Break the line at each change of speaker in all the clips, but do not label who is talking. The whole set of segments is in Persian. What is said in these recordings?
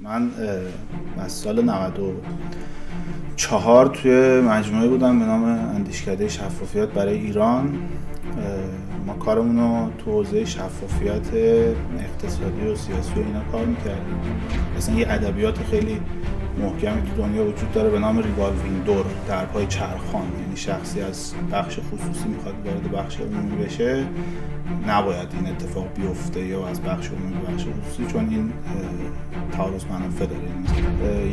من از سال 94 توی مجموعه بودم به نام اندیشکده شفافیت برای ایران. ما کارمون رو تو حوزه شفافیت اقتصادی و سیاسی و اینا کار می‌کردیم. مثلا یه ادبیات خیلی محکمی تو دنیا وجود داره به نام revolving door درهای چرخان. یعنی شخصی از بخش خصوصی می‌خواد وارد بخش عمومی بشه نباید این اتفاق بیفته یا از بخش عمومی به بخش خصوصی چون این تعارض منافع داره.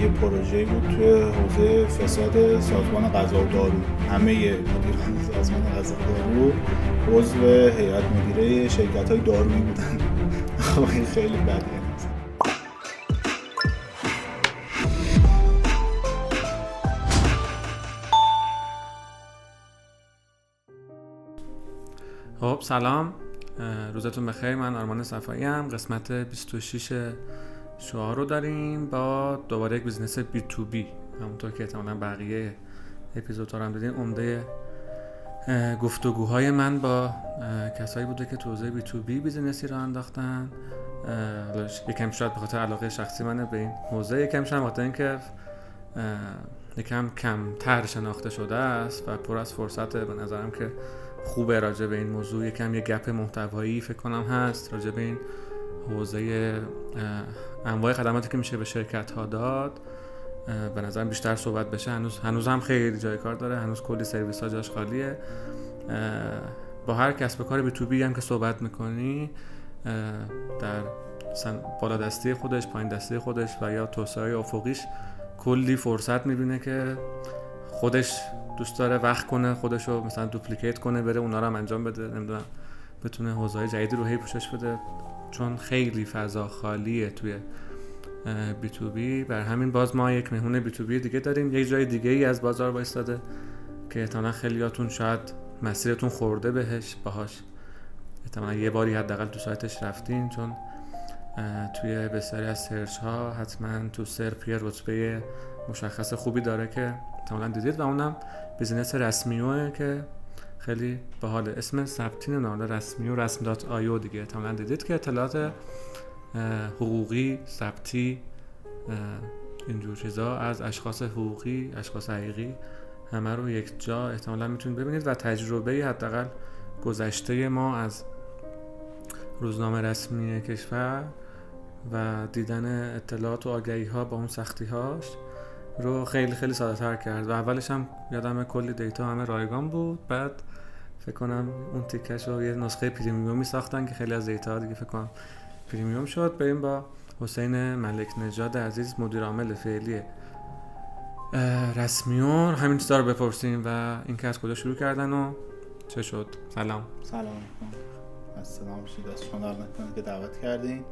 یه پروژه بود توی حوزه فساد سازمان غذا و دارو همه مدیران سازمان غذا و دارو عضو هیئت مدیره شرکت های دارویی بودن. خیلی بده.
خب سلام. روزتون بخیر. من آرمان صفایی هم قسمت 26 شروع رو داریم با دوباره یک business B2B همونطور که احتمالا بقیه اپیزود هم دیدین عمده گفتگوهای من با کسایی بوده که تو حوزه B2B business ی رو انداختن یکم شاید به خاطر علاقه شخصی منه به این حوزه. یکم شاید بخاطر اینکه یکم کمتر شناخته شده است و پر از فرصت به نظرم که خوبه راجع به این موضوع. یکم یه گپ محتوایی فکر کنم هست راجع به این حوزه انواع خدماتی که میشه به شرکت ها داد به نظرم بیشتر صحبت بشه. هنوز هنوز هم خیلی جای کار داره. هنوز کلی سرویس ها جاش خالیه. با هر کسب کار بی تو بی هم که صحبت می‌کنی در بالا دستی خودش پایین دستی خودش و یا توسعه افقیش کلی فرصت می‌بینه که خودش دوست داره وقت کنه خودش رو مثلا duplicate کنه بره اونا رو هم انجام بده نمی‌دونم بتونه حوزه جدیدی رو هی پوشش بده. چون خیلی فضا خالیه توی B2B بر همین باز ما یک مهمون B2B دیگه داریم. یک جای دیگه ای از بازار وایستاده که احتمالا خیلیاتون شاید مسیرتون خورده بهش باهاش احتمالا یه باری حداقل تو سایتش رفتین. چون توی بسیاری از search ها حتما تو SERP یه رتبه مشخص خوبی داره که احتمالا دیدید و اونم business رسمیوئه که خیلی باحال. اسم ثبتیش نام رسمیو rasm dot io دیگه. احتمالا دیدید که اطلاعات حقوقی ثبتی اینجور چیزا از اشخاص حقوقی اشخاص حقیقی همه رو یک جا احتمالا می‌تونید ببینید و تجربه حداقل گذشته ما از روزنامه رسمی کشور و دیدن اطلاعات و آگهی ها با اون سختی هاش رو خیلی خیلی ساده تر کرد و اولش هم یادم کلی دیتا همه رایگان بود. بعد فکر کنم اون تیکش رو یه نسخه پریمیومی ساختن که خیلی از دیتا دیگه فکر کنم پریمیوم شد. بریم با حسین ملک نجاد عزیز مدیر عامل فعلی رسمیون همین چیزا رو بپرسیم و این که از کجا شروع کردن و چه شد. سلام.
سلام. سلام شید از شما که دعوت کردین.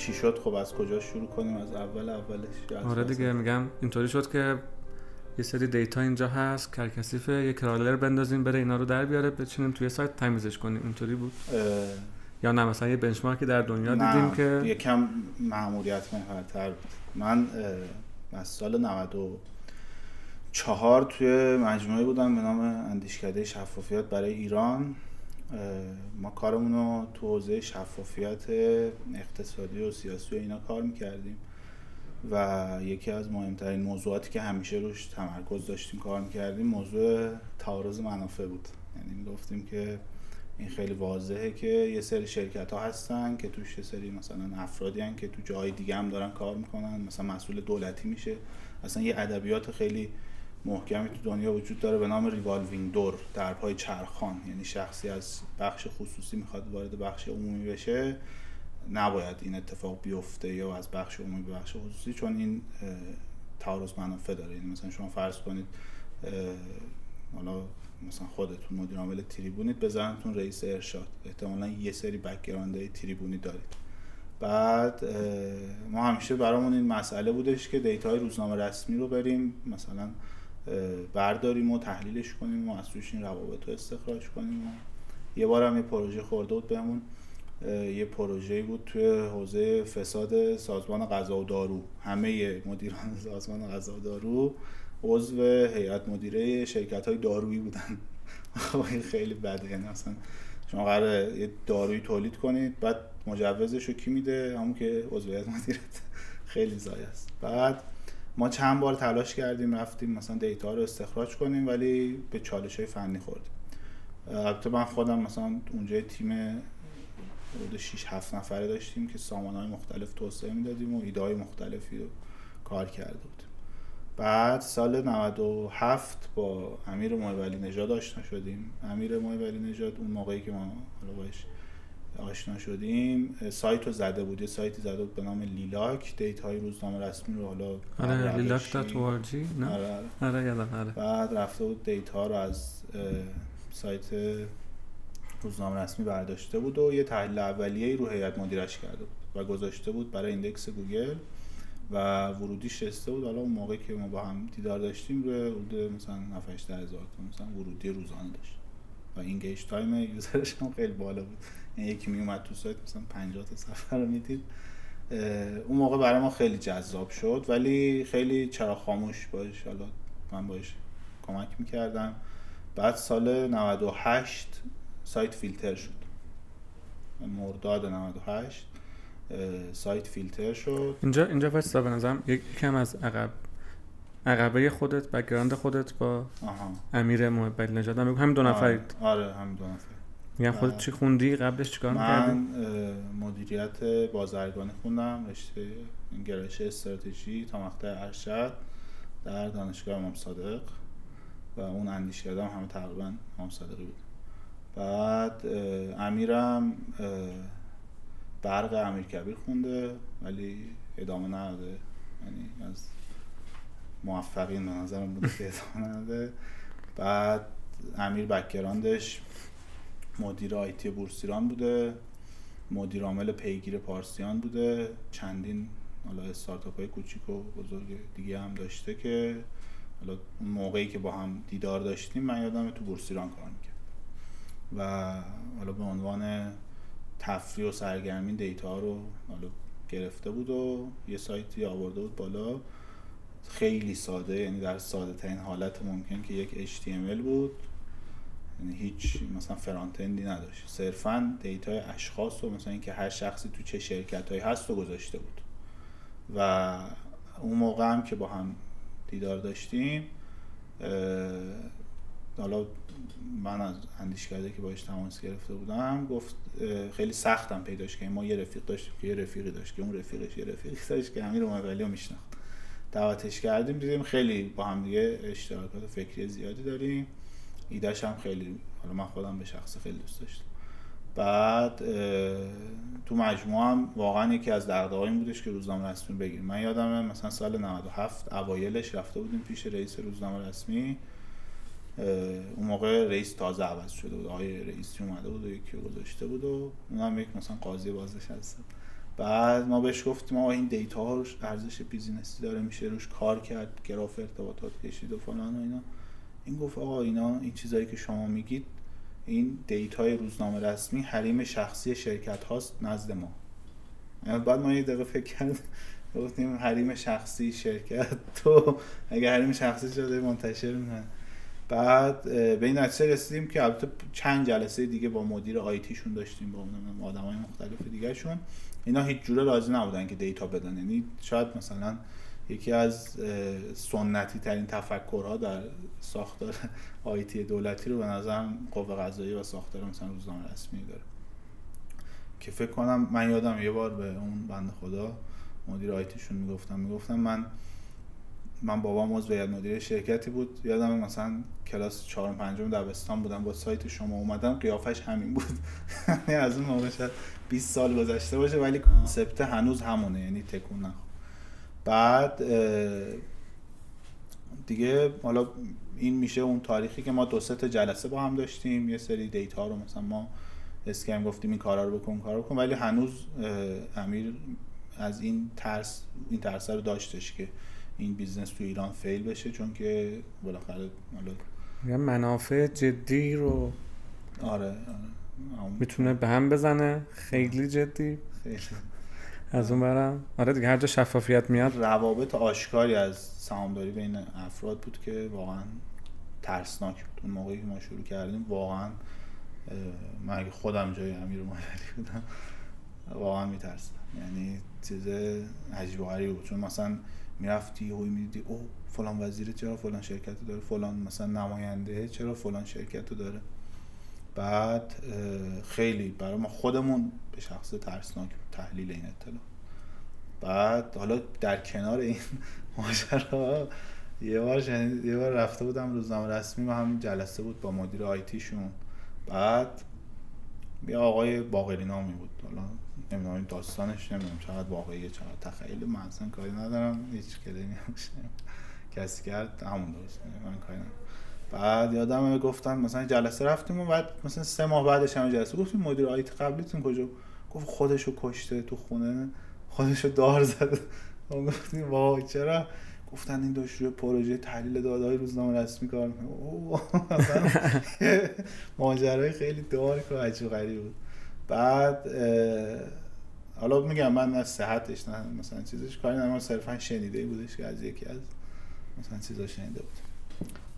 چی شد خب از کجا شروع کنیم؟ از اول اولش
آره دیگه میگم اینطوری شد که یه سری دیتا اینجا هست کرکسیف یه کرالر بندازیم بره اینا رو در بیاره بچینیم توی سایت تمیزش کنیم. اینطوری بود. یا نه مثلا یه بنچمارکی در دنیا دیدیم که
یکم مأموریت محورتر بود. من از سال 94 توی مجموعه بودم به نام اندیشکده شفافیت برای ایران. ما کارمون رو تو حوزه شفافیت اقتصادی و سیاسی و اینا کار می‌کردیم و یکی از مهمترین موضوعاتی که همیشه روش تمرکز داشتیم کار می‌کردیم موضوع تعارض منافع بود. یعنی گفتیم که این خیلی واضحه که یه سری شرکت ها هستن که توش یه سری مثلا افرادی هن که تو جای دیگه هم دارن کار می‌کنن. مثلا مسئول دولتی میشه. اصلا یه ادبیات خیلی محکمی تو دنیا وجود داره به نام revolving door درهای چرخان. یعنی شخصی از بخش خصوصی می‌خواد وارد بخش عمومی بشه نباید این اتفاق بیفته یا از بخش عمومی به بخش خصوصی چون این تعارض منافع داره. یعنی مثلا شما فرض کنید حالا مثلا خودتون مدیر عامل تریبونید بذارنتون رئیس ارشاد. احتمالا یه سری background تریبونی دارید. بعد ما همیشه برامون این مسئله بودش که data های روزنامه رسمی رو بریم. مثلا برداریم و تحلیلش کنیم و از توش این روابط رو استخراج کنیم و یه بار هم یه پروژه خورده بود بهمون. یه پروژه بود توی حوزه فساد سازمان غذا و دارو. همه مدیران سازمان غذا و دارو عضو هیئت مدیره شرکت های دارویی بودن. خیلی بده. یعنی اصلا شما قراره یه داروی تولید کنید بعد مجوزش رو کی میده؟ همون که عضویت مدیریت خیلی زایه است بعد ما چند بار تلاش کردیم رفتیم مثلا دیتا رو استخراج کنیم ولی به چالش های فنی خوردیم. البته من خودم مثلا اونجا تیم حدود 6 7 نفره داشتیم که سامان های مختلف توسعه می‌دادیم و ایده های مختلفی رو کار کرده بودیم. بعد سال 97 با امیر محولی نژاد آشنا شدیم. امیر محولی نژاد اون موقعی که ما حالا آشنا شدیم. سایت رو زده بود. یه سایتی زده بود به نام لیلاک. دیت های روزنامه رسمی رو حالا
آره لیلاک دات نه؟
آره. آره.
یادم آره.
بعد رفته بود دیتا ها رو از سایت روزنامه رسمی برداشته بود و یه تحلیل اولیه رو هیئت مدیرش کرده بود و گذاشته بود برای index گوگل و ورودیش رسیده بود. حالا اون موقع که ما با هم دیدار داشتیم رو حدود مثلا 7 هزار تا مثلا ورودی روزانه داشت و engage time user ش هم خیلی بالا بود. یکی می اومد تو سایت مثلا 50 تا صفحه رو می‌دید. اون موقع برای ما خیلی جذاب شد ولی خیلی چرا خاموش باش حالا من باش کمک می‌کردم. بعد سال 98 سایت فیلتر شد. مرداد 98 سایت فیلتر شد.
اینجا اینجا واسه به نظرم یکم از عقب عقبه خودت بک‌گراند خودت با آها. امیر محبت نژاد هم همین دو نفرید.
آره, آره همین دو نفر.
میگم خودت چی خوندی؟ قبلش چیکار
من مدیریت بازرگانی خوندم رشته گرایش استراتژی تا مقطع ارشد در دانشگاه امام صادق و اون اندیشکده هم همه تقریبا امام صادقی بود. بعد امیرم برق امیر کبیر خونده ولی ادامه نداده. یعنی از موفقین به نظرم بوده که ادامه نداده. بعد امیر بکگراندش مدیر آیتی بورسیران بوده مدیر عامل پیگیر پارسیان بوده چندین حالا استارتاپ های کوچیک و بزرگ دیگه هم داشته که حالا موقعی که با هم دیدار داشتیم من یادم تو بورسیران کار می‌کرد. و حالا به عنوان تفریح و سرگرمی دیتا رو حالا گرفته بود و یه سایتی آورده بود بالا. خیلی ساده یعنی در ساده ترین حالت ممکن که یک HTML بود. یعنی هیچ مثلا فرانت اندی نداشت. صرفا دیتای اشخاص و مثلا اینکه هر شخصی تو چه شرکت هایی هست و گذاشته بود. و اون موقع هم که با هم دیدار داشتیم حالا من از اندیش کرده که باش تماس گرفته بودم گفت خیلی سختم پیداش که ما یه رفیق داشتیم که یه رفیقی داشت که اون رفیقش یه رفیقی داشت که امیر اومد رو میشناخت. دعوتش کردیم دیدیم خیلی با هم دیگه اشتراکات فکری زیادی داریم. ایدهش هم خیلی حالا من خودم به شخص خیلی دوست داشتم. بعد تو مجموعه هم واقعا یکی از دغدغه‌هایم بودش که روزنامه رسمی بگیریم. من یادمه مثلا سال 97 اوایلش رفته بودیم پیش رئیس روزنامه رسمی. اون موقع رئیس تازه عوض شده بود. آقای رئیسی اومده بود و یکی گذاشته بود و اونم یک مثلا قاضی هست بعد ما بهش گفتیم ما این data ارزش business ی داره میشه روش کار کرد گراف ارتباطات کشید و فلان و اینا. این گفت آقا اینا این چیزایی که شما میگید این data ی روزنامه رسمی حریم شخصی شرکت هاست نزد ما. بعد ما یه دقیقه فکر کرد گفتیم حریم شخصی شرکت تو اگه حریم شخصی شده منتشر می‌کنن بعد به این نتیجه رسیدیم که البته چند جلسه دیگه با مدیر IT شون داشتیم با آدم های مختلف دیگه شون اینا هیچ جوره راضی نبودن که data بدن. یعنی شاید مثلا یکی از سنتی ترین تفکرها در ساختار آیتی دولتی رو به نظرم قوه قضایی و ساختار مثلا روزنامه رسمی داره. که فکر کنم من یادم یه بار به اون بند خدا مدیر آیتیشون می‌گفتم می‌گفتم من من بابام عضو هیئت مدیره شرکتی بود یادم مثلا کلاس 4 5 دبستان بودم با سایت شما اومدم قیافش همین بود. یعنی از اون موقع شاید 20 سال گذشته باشه ولی کنسپت هنوز همونه یعنی تکون نخورد بعد دیگه حالا این میشه اون تاریخی که ما دو سه جلسه با هم داشتیم. یه سری data رو مثلا ما scheme گفتیم این کارا رو بکن کارا رو بکن. ولی هنوز امیر از این ترس این ترس رو داشتش که این business تو ایران fail بشه. چون که بالاخره
حالا منافع جدی رو
آره, آره.
می‌تونه به هم بزنه. خیلی جدی. خیلی. از اون برم آره دیگه هر جا شفافیت میاد.
روابط آشکاری از سهامداری بین افراد بود که واقعا ترسناک بود. اون موقعی که ما شروع کردیم واقعا من خودم جای امیر مادری بودم. واقعا میترسم یعنی چیز عجیب بود. چون مثلا می‌رفتی و می‌دیدی او فلان وزیر چرا فلان شرکت داره؟ فلان مثلا نماینده چرا فلان شرکت داره؟ بعد خیلی برای ما خودمون به شخص ترسناک تحلیل این اطلاع. بعد حالا در کنار این ماجرا یه بار یه بار رفته بودم روزنامه رسمی و همین جلسه بود با مدیر آیتیشون بعد یه آقای باقری نامی بود. حالا نمی‌دونم داستانش نمی‌دونم چقدر واقعیه چقدر تخیل من اصلا کاری ندارم. هیچ کلی نمیشه کسی کرد همون درست من کاری ندارم. بعد یادم گفتن مثلا جلسه رفتیم و بعد مثلا سه ماه بعدش هم جلسه گفتیم مدیر آیت قبلیتون کجا؟ گفت خودشو کشته تو خونه خودشو دار زده. گفتیم وای چرا؟ گفتن این داشت روی پروژه تحلیل دادهای روزنامه رسمی کار می‌کنه. ماجرای خیلی دارک و عجیب غریب بود. بعد حالا میگم من از صحتش نه مثلا چیزش کاری نه صرفا شنیده بودش که از یکی از مثلا چیزا شنیده بود.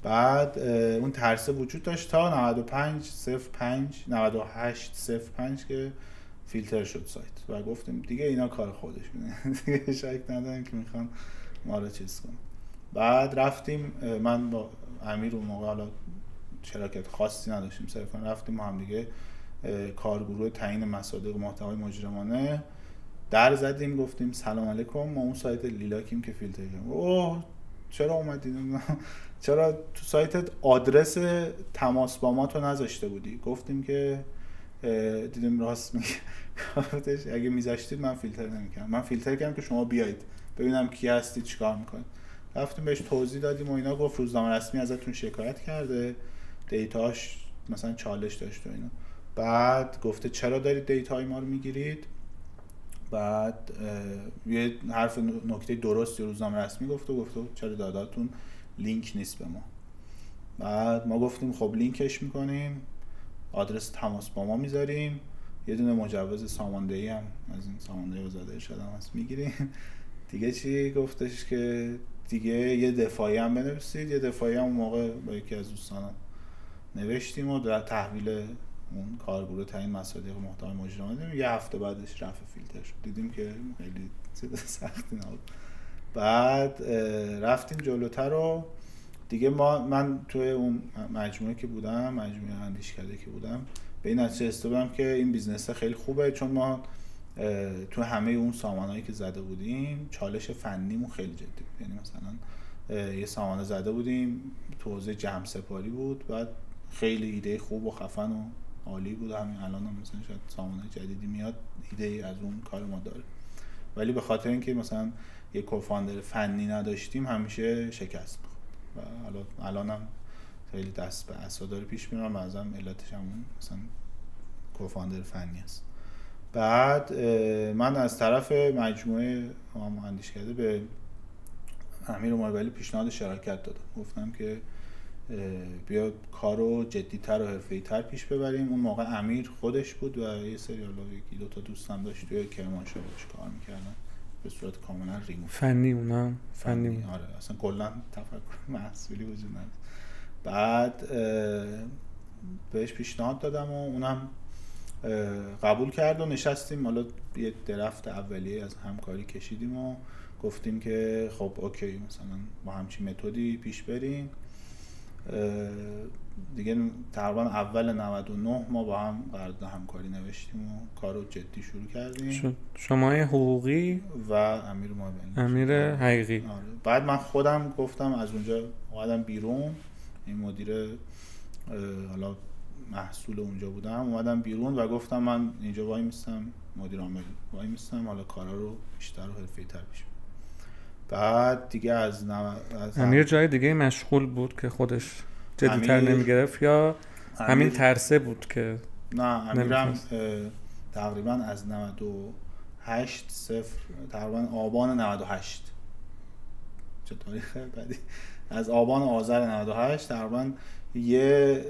بعد اون ترسه وجود داشت تا 95 05 98 05 که فیلتر شد سایت. و گفتیم دیگه اینا کار خودش دیگه شک نداریم که می‌خوان ما رو چیز کنم بعد رفتیم من با امیر اون موقع حالا شراکت خاصی نداشتیم صرفا رفتیم ما هم دیگه کارگروه تعیین مصادیق محتوای مجرمانه در زدیم گفتیم سلام علیکم ما اون سایت لیلاکیم که فیلتر کردیم. اوه چرا اومدید چرا تو سایتت آدرس تماس با ما تو نذاشته بودی؟ گفتیم که دیدیم راست میگه. اگه میذاشتید من فیلتر نمی‌کردم. من فیلتر کردم که شما بیایید. ببینم کی هستی چیکار می‌کنید. رفتیم بهش توضیح دادیم و اینا گفت روزنامه رسمی ازتون شکایت کرده. دیتاش مثلا چالش داشت و اینا. بعد گفته چرا دارید data ی ما رو می‌گیرید؟ بعد یه حرف نکته درستی روزنامه رسمی گفته گفته چرا data تون لینک نیست به ما. بعد ما گفتیم خب لینکش می‌کنیم آدرس تماس با ما می‌ذاریم. یه دونه مجوز ساماندهی هم از این ساماندهی وزارت ارشاد هست می‌گیریم. دیگه چی گفتش که دیگه یه دفاعی هم بنویسید. یه دفاعی هم موقع با یکی از دوستانم نوشتیم و در تحویل اون کارگروه تعیین مصادیق محتوای مجرمانه یه هفته بعدش رفع فیلتر شد. دیدیم که خیلی سختی نبود. بعد رفتیم جلوتر و دیگه ما من توی اون مجموعه که بودم مجموعه اندیشکده که بودم به این نتیجه رسیدم که این business خیلی خوبه چون ما تو همه اون سامانهایی که زده بودیم چالش فنیمون خیلی جدی بود. یعنی مثلا یه سامانه زده بودیم تو حوزه جمع سپاری بود بعد خیلی ایده خوب و خفن و عالی بود. همین الان هم مثلا شاید سامانه جدیدی میاد ایده ای از اون کار ما داره. ولی به خاطر اینکه مثلا یه کوفاندر فنی نداشتیم همیشه شکست و حالا الان هم خیلی دست به اسا داره پیش میرم ازم علتش همون مثلا کوفاندر فنی است. بعد من از طرف مجموعه مهندش کرده به امیر مایبلی پیشنهاد شراکت دادم. گفتم که بیا کارو جدیتر و حرفه‌ای تر پیش ببریم. اون موقع امیر خودش بود و یه سری حالا یکی دو تا دوستم داشت توی کرمانشاه باش کار می‌کردن. به صورت کاملا ریموت
فنی اونم فنی, فنی
آره. اصلا کلا تفکر محصولی وجود نداره. بعد بهش پیشنهاد دادم و اونم قبول کرد و نشستیم. حالا یه درفت اولیه از همکاری کشیدیم و گفتیم که خب اوکی مثلا با همچین متدی پیش بریم. دیگه تقریبا اول 99 ما با هم قرارداد همکاری نوشتیم و کارو جدی شروع کردیم.
شما حقوقی
و امیر ما
امیر حقیقی. آره.
بعد من خودم گفتم از اونجا اومدم بیرون. این مدیر حالا محصول اونجا بودم. اومدم بیرون و گفتم من اینجا وای میستم مدیر عامل وای میستم. حالا کارا رو بیشتر و حرفه‌ای تر پیش بعد دیگه از, نو... از
امیر جای دیگه مشغول بود که خودش جدیتر امیر... نمی‌گرفت یا همین ترسه بود که
نه امیرم تقریبا از 98 صفر تقریبا آبان 98 چه تاریخه بعدی. از آبان آذر 98 تقریبا یه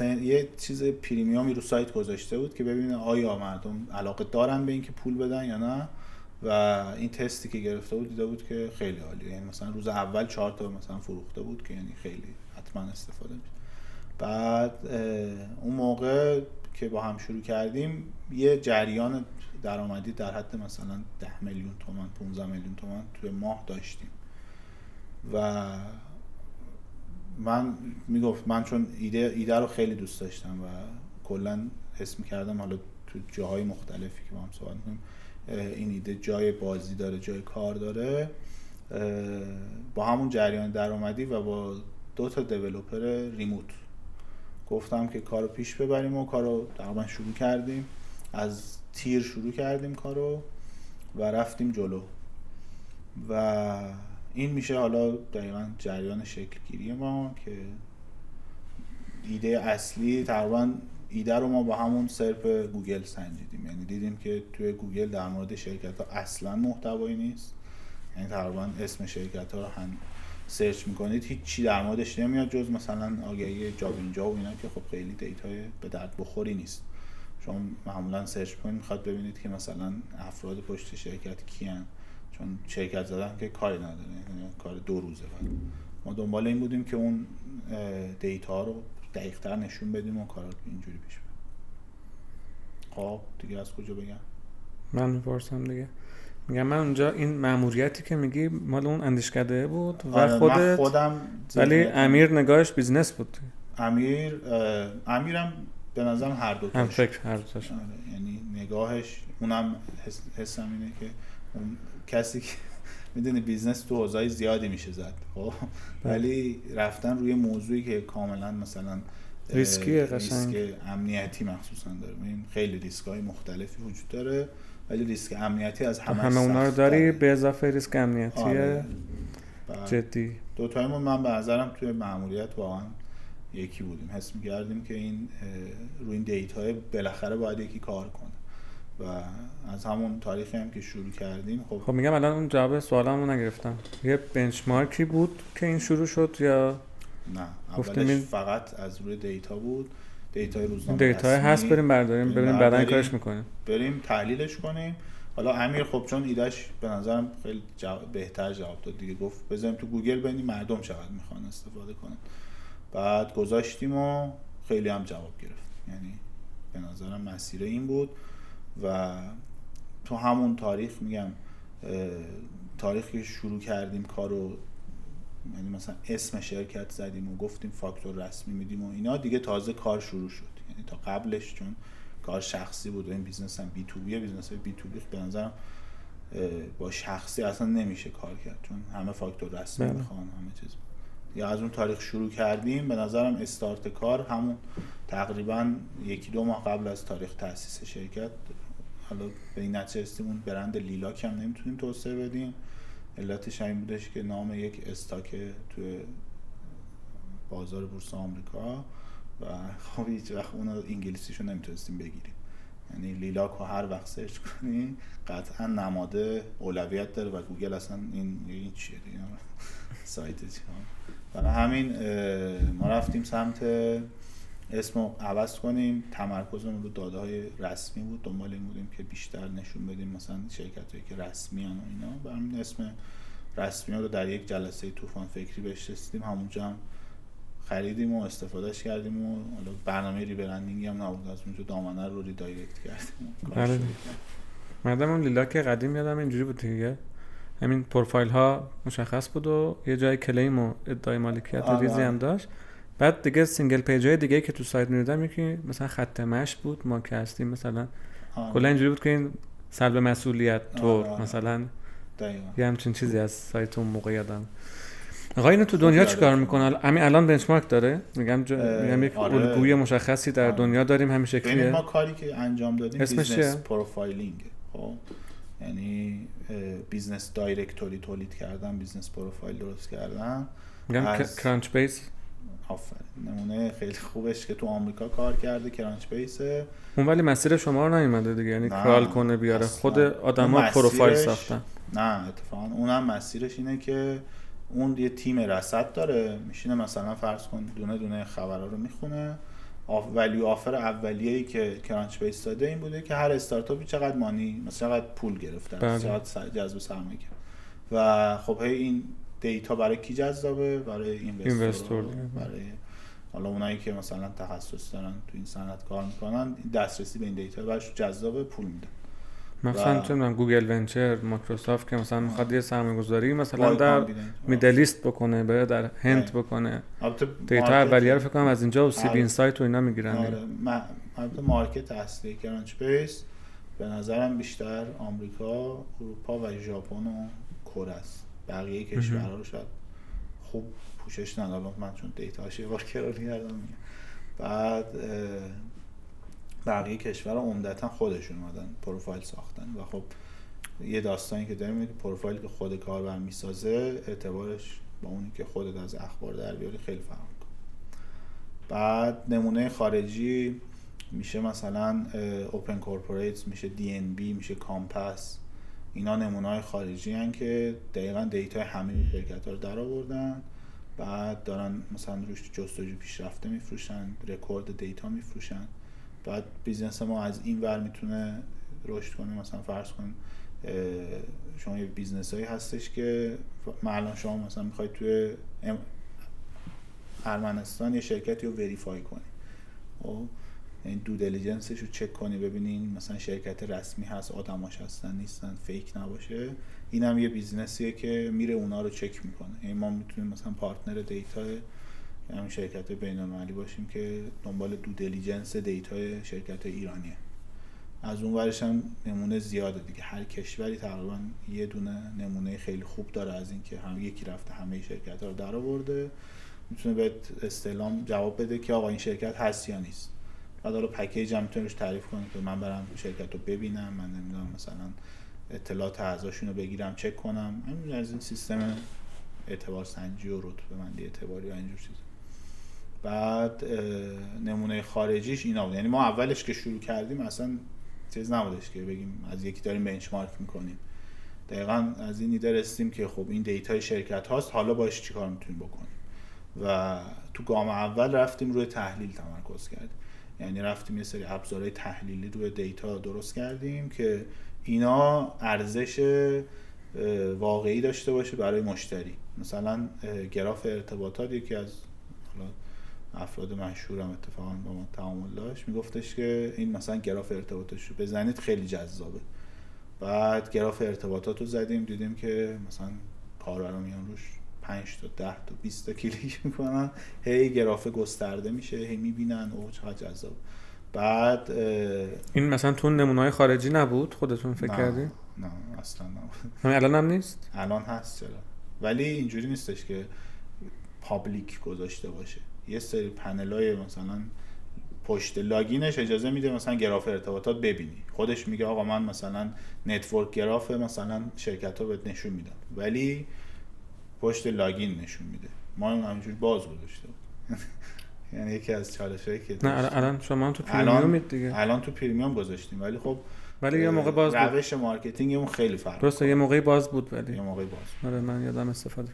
یه چیز پریمیومی رو سایت گذاشته بود که ببینه آیا مردم علاقه دارن به اینکه پول بدن یا نه. و این تستی که گرفته بود دیده بود که خیلی عالیه. یعنی مثلا روز اول چهار تا مثلا فروخته بود که یعنی خیلی حتما استفاده میشه بعد اون موقع که با هم شروع کردیم یه جریان درآمدی در حد مثلا 10 میلیون تومن 15 میلیون تومن توی ماه داشتیم. و من می‌گفت من چون ایده ایده رو خیلی دوست داشتم و کلا حس می‌کردم حالا تو جاهای مختلفی که با هم صحبت کنیم این ایده جای بازی داره جای کار داره با همون جریان درآمدی و با دو تا دیولوپر ریموت. گفتم که کارو پیش ببریم و کارو تقریبا شروع کردیم. از تیر شروع کردیم کارو و رفتیم جلو. و این میشه حالا دقیقا جریان شکلگیری ما که ایده اصلی تقریبا ایده رو ما با همون SERP گوگل سنجیدیم. یعنی دیدیم که توی گوگل در مورد شرکت ها اصلا محتوایی نیست. یعنی تقریبا اسم شرکت ها رو هم search می‌کنید هیچ چی در موردش نمیاد جز مثلا آگهی جابینجا و اینا که خب خیلی data ی به درد بخوری نیست. شما معمولا search کنید می‌خواد ببینید که مثلا افراد پشت شرکت کیان. چون شرکت زدن که کاری نداره یعنی کار دو روزه بعد ما دنبال این بودیم که اون data رو دقیقتر نشون بدیم و کارا اینجوری پیش خب دیگه از کجا بگم؟
من می‌پرسم دیگه. میگم من اونجا این مأموریتی که میگی مال اون اندیشکده بود و آره خودت
خودم
ولی امیر نگاهش business بود.
امیر امیرم به نظرم هر دو
هم فکر هر دو آره
یعنی نگاهش اونم حسم اینه که اون کسی که می‌دونی business تو حوزه‌های زیادی میشه زد خب؟ بله. ولی رفتن روی موضوعی که کاملا مثلا
ریسکی
ریسک امنیتی مخصوصا داره. خیلی ریسک های مختلفی وجود داره. ولی ریسک امنیتی از همه
همه اونا رو داری؟ به اضافه ریسک امنیتی؟ آره. جدی.
دوتایمون من به نظرم توی مأموریت واقعا یکی بودیم. حس می‌کردیم که این روی این data بالاخره باید یکی کار کنه. و از همون تاریخی هم که شروع کردیم خب
خب میگم الان اون جواب سوالمو نگرفتم. یه benchmark ی بود که این شروع شد یا
نه اولش فقط از روی data بود. data روزنامه
data هست بریم برداریم ببینیم بعدا کارش می‌کنیم.
بریم تحلیلش کنیم. حالا امیر خب چون ایدش به نظرم خیلی بهتر جواب داد دیگه. گفت بزنیم تو گوگل ببینیم مردم چقدر می‌خوان استفاده کنن. بعد گذاشتیم و خیلی هم جواب گرفت. یعنی به نظرم مسیر این بود و تو همون تاریخ میگم تاریخی که شروع کردیم کارو یعنی مثلا اسم شرکت زدیم و گفتیم فاکتور رسمی میدیم و اینا دیگه تازه کار شروع شد. یعنی تا قبلش چون کار شخصی بود و این بیزنس هم بی تو بی بیزنس بی تو بی به نظرم با شخصی اصلا نمیشه کار کرد چون همه فاکتور رسمی بله. می‌خوان همه چیز. یا از اون تاریخ شروع کردیم به نظرم استارت کار همون تقریبا یکی دو ماه قبل از تاریخ تاسیس شرکت. حالا به این نتیجه رسیدیم اون برند لیلاک هم نمی‌تونیم توسعه بدیم. علتش این بودش که نام یک stock توی بازار بورس آمریکا و خب هیچ وقت اون انگلیسیشو نمی‌تونستیم بگیریم. یعنی لیلاک رو هر وقت search کنی قطعا نماده اولویت داره و گوگل اصلا این این چیه؟ دیگه سایت برای همین ما رفتیم سمت اسم رو عوض کنیم. تمرکزمون رو داده های رسمی بود. دنبال این بودیم که بیشتر نشون بدیم مثلا شرکت هایی که رسمی هن و اینا. و همین اسم رسمی رو در یک جلسه طوفان فکری بهش رسیدیم. همونجا هم خریدیم و استفادهش کردیم و حالا برنامه rebranding ی هم نبود. از اونجا دامنه رو redirect کردیم.
بله. مردم اون لیلاک قدیم یادم اینجوری بود دیگه. همین پروفایل ها مشخص بود و یه جای claim و ادعای مالکیت آره. ریزی هم داشت. بعد دیگه single page های دیگه که تو سایت می‌دیدم یکی مثلا خط مشی بود ما که هستیم مثلا آره. کلا اینجوری بود که این سلب مسئولیت تو آره. مثلا یه همچین چیزی از سایت اون موقع یادم. آقا اینو تو دنیا چیکار می‌کنه همین الان benchmark داره. میگم جو... میگم یک آره. الگوی مشخصی در آره. دنیا داریم همین شکلیه.
ما کاری که انجام دادیم business profiling خب؟ یعنی business directory تولید کردن business profile درست کردن
میگم از... Crunchbase
آفرین. نمونه خیلی خوبش که تو آمریکا کار کرده Crunchbase ه
اون ولی مسیر شما رو نیومده دیگه. یعنی crawl کنه بیاره. خود آدما پروفایل ساختن.
نه اتفاقا اونم مسیرش اینه که اون یه تیم رصد داره. میشینه مثلا فرض کن دونه دونه خبرها رو می‌خونه. value offer اولیه‌ای که Crunchbase داده این بوده که هر استارتاپی چقدر money مثلا چقدر پول گرفته بله. چقدر جذب سرمایه و خب هی این data برای کی جذابه؟ برای investor برای حالا اونایی که مثلا تخصص دارن تو این صنعت کار می‌کنن دسترسی به این data برش جذاب پول میدن.
مثلا چه می‌دونم Google Ventures مایکروسافت که مثلا می‌خواد یه سرمایه گذاری مثلا در Middle East بکنه بره در هند بکنه. data اولیه رو فکر کنم از اینجا و CB Insights و اینا می‌گیرن.
آره. البته market اصلی Crunchbase به نظرم بیشتر آمریکا اروپا و ژاپن و کره است. بقیه کشورها رو شاید خوب پوشش ندارم من چون data ش یه بار crawl کردم. بعد بقیه کشور عمدتا خودشون اومدن پروفایل ساختن. و خب یه داستانی که داریم پروفایل که خود کاربر می‌سازه اعتبارش با اونی که خودت از اخبار در بیاری خیلی فرق بعد نمونه خارجی میشه مثلا OpenCorporates میشه D&B میشه Kompass اینا نمونه های خارجی هن که دقیقا data همه شرکت ها رو در آوردن. بعد دارن مثلا روش جستجو پیشرفته میفروشن رکورد data میفروشن. بعد business ما از این ور می‌تونه رشد کنه. مثلا فرض کن شما یه business هایی هستش که الان شما مثلا می‌خواید توی ارمنستان یه شرکتی رو verify کنی. این due diligence ش رو چک کنی ببینین مثلا شرکت رسمی هست آدماش هستن نیستن fake نباشه. این هم یه business یه که میره اونا رو چک می‌کنه. یعنی ما می‌تونیم مثلا partner data همین شرکت بین المللی باشیم که دنبال due diligence data شرکت ایرانیه. از اون ورش هم نمونه زیاده دیگه. هر کشوری تقریبا یه دونه نمونه خیلی خوب داره از اینکه هم یکی رفته همه شرکت رو در آورده. می‌تونه به استعلام جواب بده که آقا این شرکت هست یا نیست. بعد حالا پکیج هم می‌تونه تعریف کنه که من برم شرکت رو ببینم من نمی‌دونم مثلا اطلاعات اعضاشون رو بگیرم چک کنم. همین از این سیستم اعتبار سنجی و رتبه بندی اعتباری و اینجور چیز بعد نمونه خارجیش اینا بود. یعنی ما اولش که شروع کردیم اصلا چیز نبودش که بگیم از یکی داریم benchmark می‌کنیم. دقیقا از این ایده رسیدیم که خب این data ی شرکت هاست حالا باش چیکار می‌تونیم بکنیم؟ و تو گام اول رفتیم روی تحلیل تمرکز کردیم. یعنی رفتیم یه سری ابزارهای تحلیلی روی data درست کردیم که اینا ارزش واقعی داشته باشه برای مشتری. مثلا گراف ارتباطات یکی از افراد مشهورم اتفاقا با ما تعامل داشت میگفتش که این مثلا گراف ارتباطاتش رو بزنید خیلی جذابه. بعد گراف ارتباطات رو زدیم دیدیم که مثلا کاربرا میان روش 5 تا 10 تا 20 تا کلیک می‌کنن. هی گراف گسترده میشه هی می‌بینن. او چقدر جذاب. بعد
این مثلا تو نمونه خارجی نبود؟ خودتون فکر کردین
نه اصلا نبود.
الان هم نیست؟
الان هست چرا؟ ولی اینجوری نیستش که public گذاشته باشه. یه سری پنل های مثلا پشت login ش اجازه میده مثلا گراف ارتباطات ببینی. خودش میگه آقا من مثلا network graph مثلا شرکت ها بهت نشون میدن. ولی پشت login نشون میده. ما همینجوری باز گذاشته یعنی یکی از چالش هایی که
نه الان شما تو premium دیگه.
الان تو premium گذاشتیم ولی خب
ولی یه موقع باز
بود. روش marketing اون خیلی فرق
درسته یه موقعی باز بود ولی.
یه موقعی باز
آره من یادم استفاده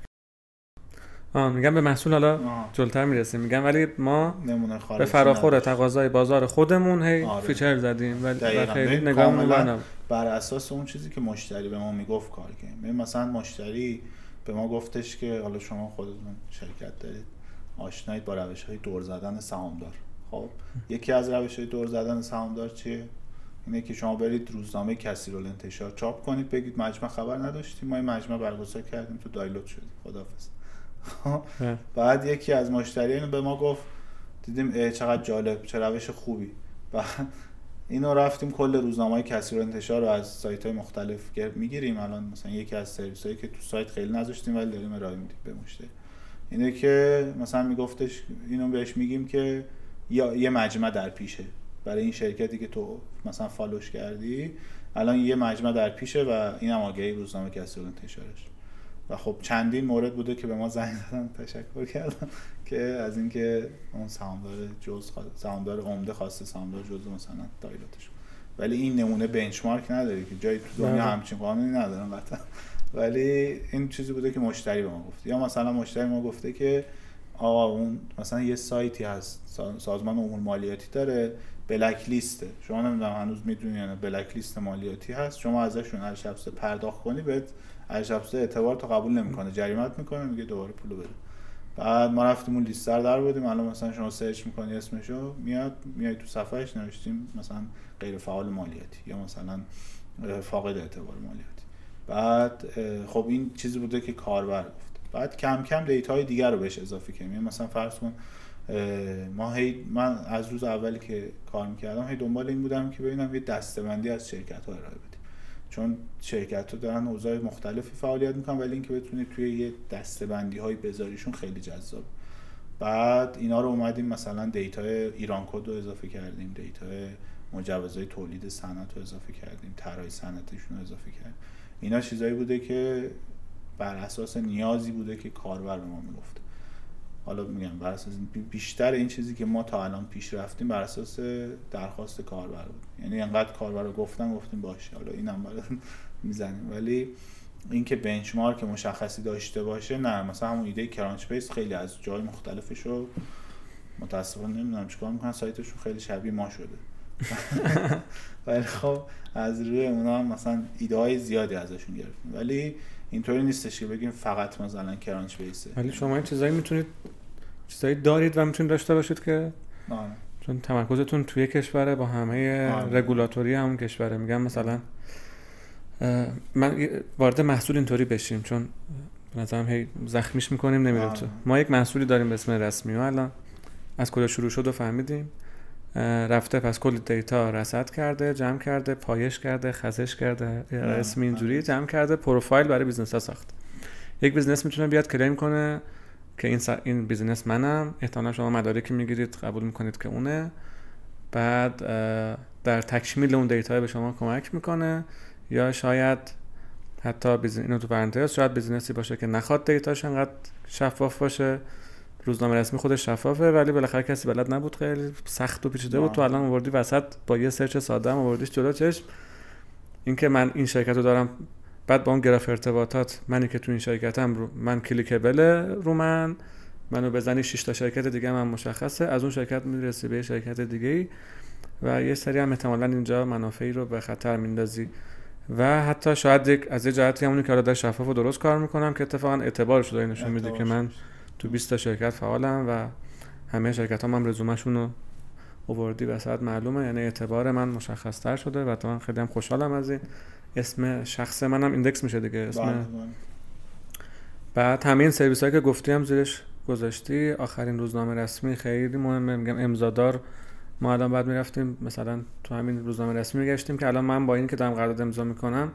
آه میگم به محصول حالا جلوتر می‌رسیم. میگم ولی ما به فراخور تقاضای بازار خودمون هی آره. feature زدیم ولی خیلی نگاهمون
بر اساس اون چیزی که مشتری به ما می‌گفت کار کردیم. مثلا مشتری به ما گفتش که حالا شما خودتون شرکت دارید. آشنایید با روش های دور زدن سهامدار. خب یکی از روش های دور زدن سهامدار چیه؟ اینه که شما برید روزنامه کسی رو انتشار چاپ کنید بگید مجمع خبر نداشتیم ما این مجمع برگزار کردیم تو دایلوت شدیم. خدافظ بعد یکی از مشتریان به ما گفت دیدیم چقدر جالب چه روش خوبی. بعد اینو رفتیم کل روزنامه کسی رو انتشار رو از سایت های مختلف می‌گیریم. الان مثلا یکی از سرویس هایی که تو سایت خیلی نذاشتیم ولی داریم ارائه میدیم به مشتری اینه که مثلا میگفتش اینو بهش میگیم که یا یه مجمع در پیشه. برای این شرکتی که تو مثلا فالوش کردی الان یه مجمع در پیشه و این هم آگهی روزنامه کسی رو انتشارش. و خب چندین مورد بوده که به ما زنگ زدن تشکر کردم. که از اینکه اون سهامدار جز سهامدار عمده خواسته سهامدار جز مثلا دایلاتش ولی این نمونه بنچمارک نداره که جای تو دنیا. همچین قانونی ندارن قطعا ولی این چیزی بوده که مشتری به ما گفت. یا مثلا مشتری ما گفته که آقا اون مثلا یه سایتی هست سازمان امور مالیاتی داره بلک لیسته شما نمی‌دونم هنوز می‌دونی یا بلک لیست مالیاتی هست. شما ازشون هر شب پرداخت کنی بهت ارشد اعتبار تو قبول نمی‌کنه. جریمت می‌کنه میگه دوباره پولو بده. بعد ما رفتیم اون لیست رو در بودیم. الان مثلا شما سرچ می‌کنی اسمشو میاد میای تو صفحهش نوشتیم مثلا غیر فعال مالیاتی یا مثلا فاقد اعتبار مالیاتی. بعد خب این چیزی بوده که کاربر گفت. بعد کم کم data های دیگر رو بهش اضافه کنیم یعنی مثلا فرض کن ما هی من از روز اولی که کار می‌کردم هی دنبال این بودم که ببینم یه دسته‌بندی از شرکت ها ارائه چون شرکت ها دارن اوضاع مختلفی فعالیت می‌کنن ولی اینکه بتونی توی یه دستبندی های بذاریشون خیلی جذاب. بعد اینا رو اومدیم مثلا data ایران کد رو اضافه کردیم data مجوزهای تولید صنعت رو اضافه کردیم طراحی صنعتشون رو اضافه کردیم. اینا چیزایی بوده که بر اساس نیازی بوده که کاربر به ما می‌گفته. حالا میگم بر اساس بیشتر این چیزی که ما تا الان پیش رفتیم بر اساس درخواست کاربر بود. یعنی انقدر کاربر رو گفتم گفتیم باشه حالا اینم برای می‌زنیم. ولی اینکه بنچمارک مشخصی داشته باشه نه مثلا همون ایده کرانچ بیس خیلی از جای مختلفش رو متاسفانه نمی‌دونم چیکار می‌کنن سایتشون خیلی شبیه ما شده. ولی خب از روی اونا هم مثلا ایده های زیادی ازشون گرفتیم. ولی اینطوری نیستش که بگیم فقط مثلا کرانچ بیسه
ولی شما این چیزایی می‌تونید چیزایی دارید و می‌تونید داشته باشید که
آه.
چون تمرکزتون توی کشوره با همه رگولاتوری همون کشوره. میگم مثلا من وارد محصول اینطوری بشیم چون به نظرم هی زخمیش می‌کنیم نمیرم تو. ما یک محصولی داریم به اسم رسمی و الان از کجا شروع شد و فهمیدیم. رفته پس کل data رصد کرده جمع کرده پایش کرده خزش کرده اسم اینجوری جمع کرده پروفایل برای business ها ساخت. یک business می‌تونه بیاد claim کنه که این, این business منم احتمالا شما مدارکی می‌گیرید قبول می‌کنید که اونه. بعد در تکمیل اون data به شما کمک می‌کنه. یا شاید حتی business... اینو تو پرانتز شاید business ی باشه که نخواد data ش انقدر شفاف باشه. روزنامه رسمی خودش شفافه ولی بالاخره کسی بلد نبود. خیلی سخت و پیچیده بود. تو الان آوردی وسط با یه search ساده هم آوردیش جلو چشم. اینکه من این شرکت رو دارم بعد با اون گراف ارتباطات منی که تو این شرکتم رو من clickable رو من منو بزنی 6 تا شرکت دیگه من مشخصه. از اون شرکت می‌رسی به شرکت دیگه ای و یه سری هم احتمالا اینجا منافعی رو به خطر میندازی. و حتی شاید یک از یه جهتی همونی که در شفاف و درست کار می‌کنم که اتفاقا اعتبارش رو نشون میده که من تو 20 تا شرکت فعالم و همه شرکت هم, هم رزومشون رو اووردی وسط معلومه. یعنی اعتبار من مشخص تر شده و من خیلی هم خوشحالم از این. اسم شخص منم ایندکس میشه دیگه اسم
بله، بله.
بعد همه این سرویس هایی که گفتی هم زیرش گذاشتی آخرین روزنامه رسمی خیلی مهمه میگم امضادار. ما الان بعد می‌رفتیم مثلا تو همین روزنامه رسمی میگشتیم که الان من با این که دارم قرارداد امضا می‌کنم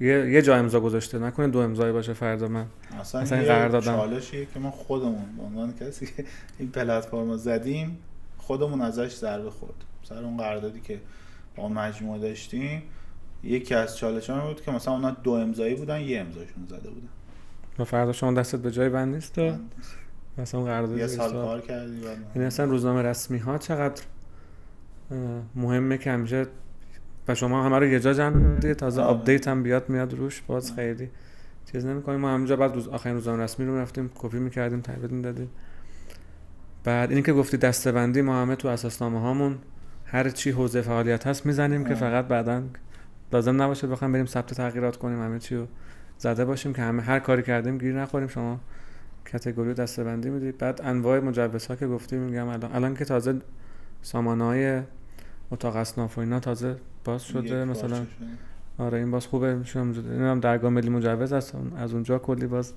یه یه جا امضا گذاشته نکنه دو امضایی باشه فردا من.
اصلا, اصلا این قراردادم. چالشیه که ما خودمون به عنوان کسی که این پلتفرم زدیم خودمون ازش ضربه خورد. سر اون قراردادی که با مجموعه داشتیم یکی از چالش بود که مثلا اونا دو امضایی بودن یه امضاشون زده بودن.
و فردا شما دستت به جای بند نیست مثلا اون قرارداد
یه سال کار کردی
این اصلا روزنامه رسمی ها چقدر مهمه که همیشه و شما همه رو یه جا جمع تازه update هم بیاد میاد روش باز خیلی چیز نمی‌کنیم. ما همینجا بعد روز آخرین روزنامه رسمی رو رفتیم کپی می‌کردیم تحویل می‌دادیم. بعد اینی که گفتی دسته‌بندی ما همه تو اساسنامه هامون هر چی حوزه فعالیت هست می‌زنیم که فقط بعدا لازم نباشه بخوام بریم ثبت تغییرات کنیم همه چی رو زده باشیم که همه هر کاری کردیم گیر نخوریم. شما کاتگوری دستبندی می‌دید. بعد انواع مجوزها که گفتیم میگم الان. الان که تازه سامانه های اتاق اصناف و اینا تازه باز شده. مثلا آره این باز خوبه. میشه این هم درگاه ملی مجوز هست از اونجا کلی باز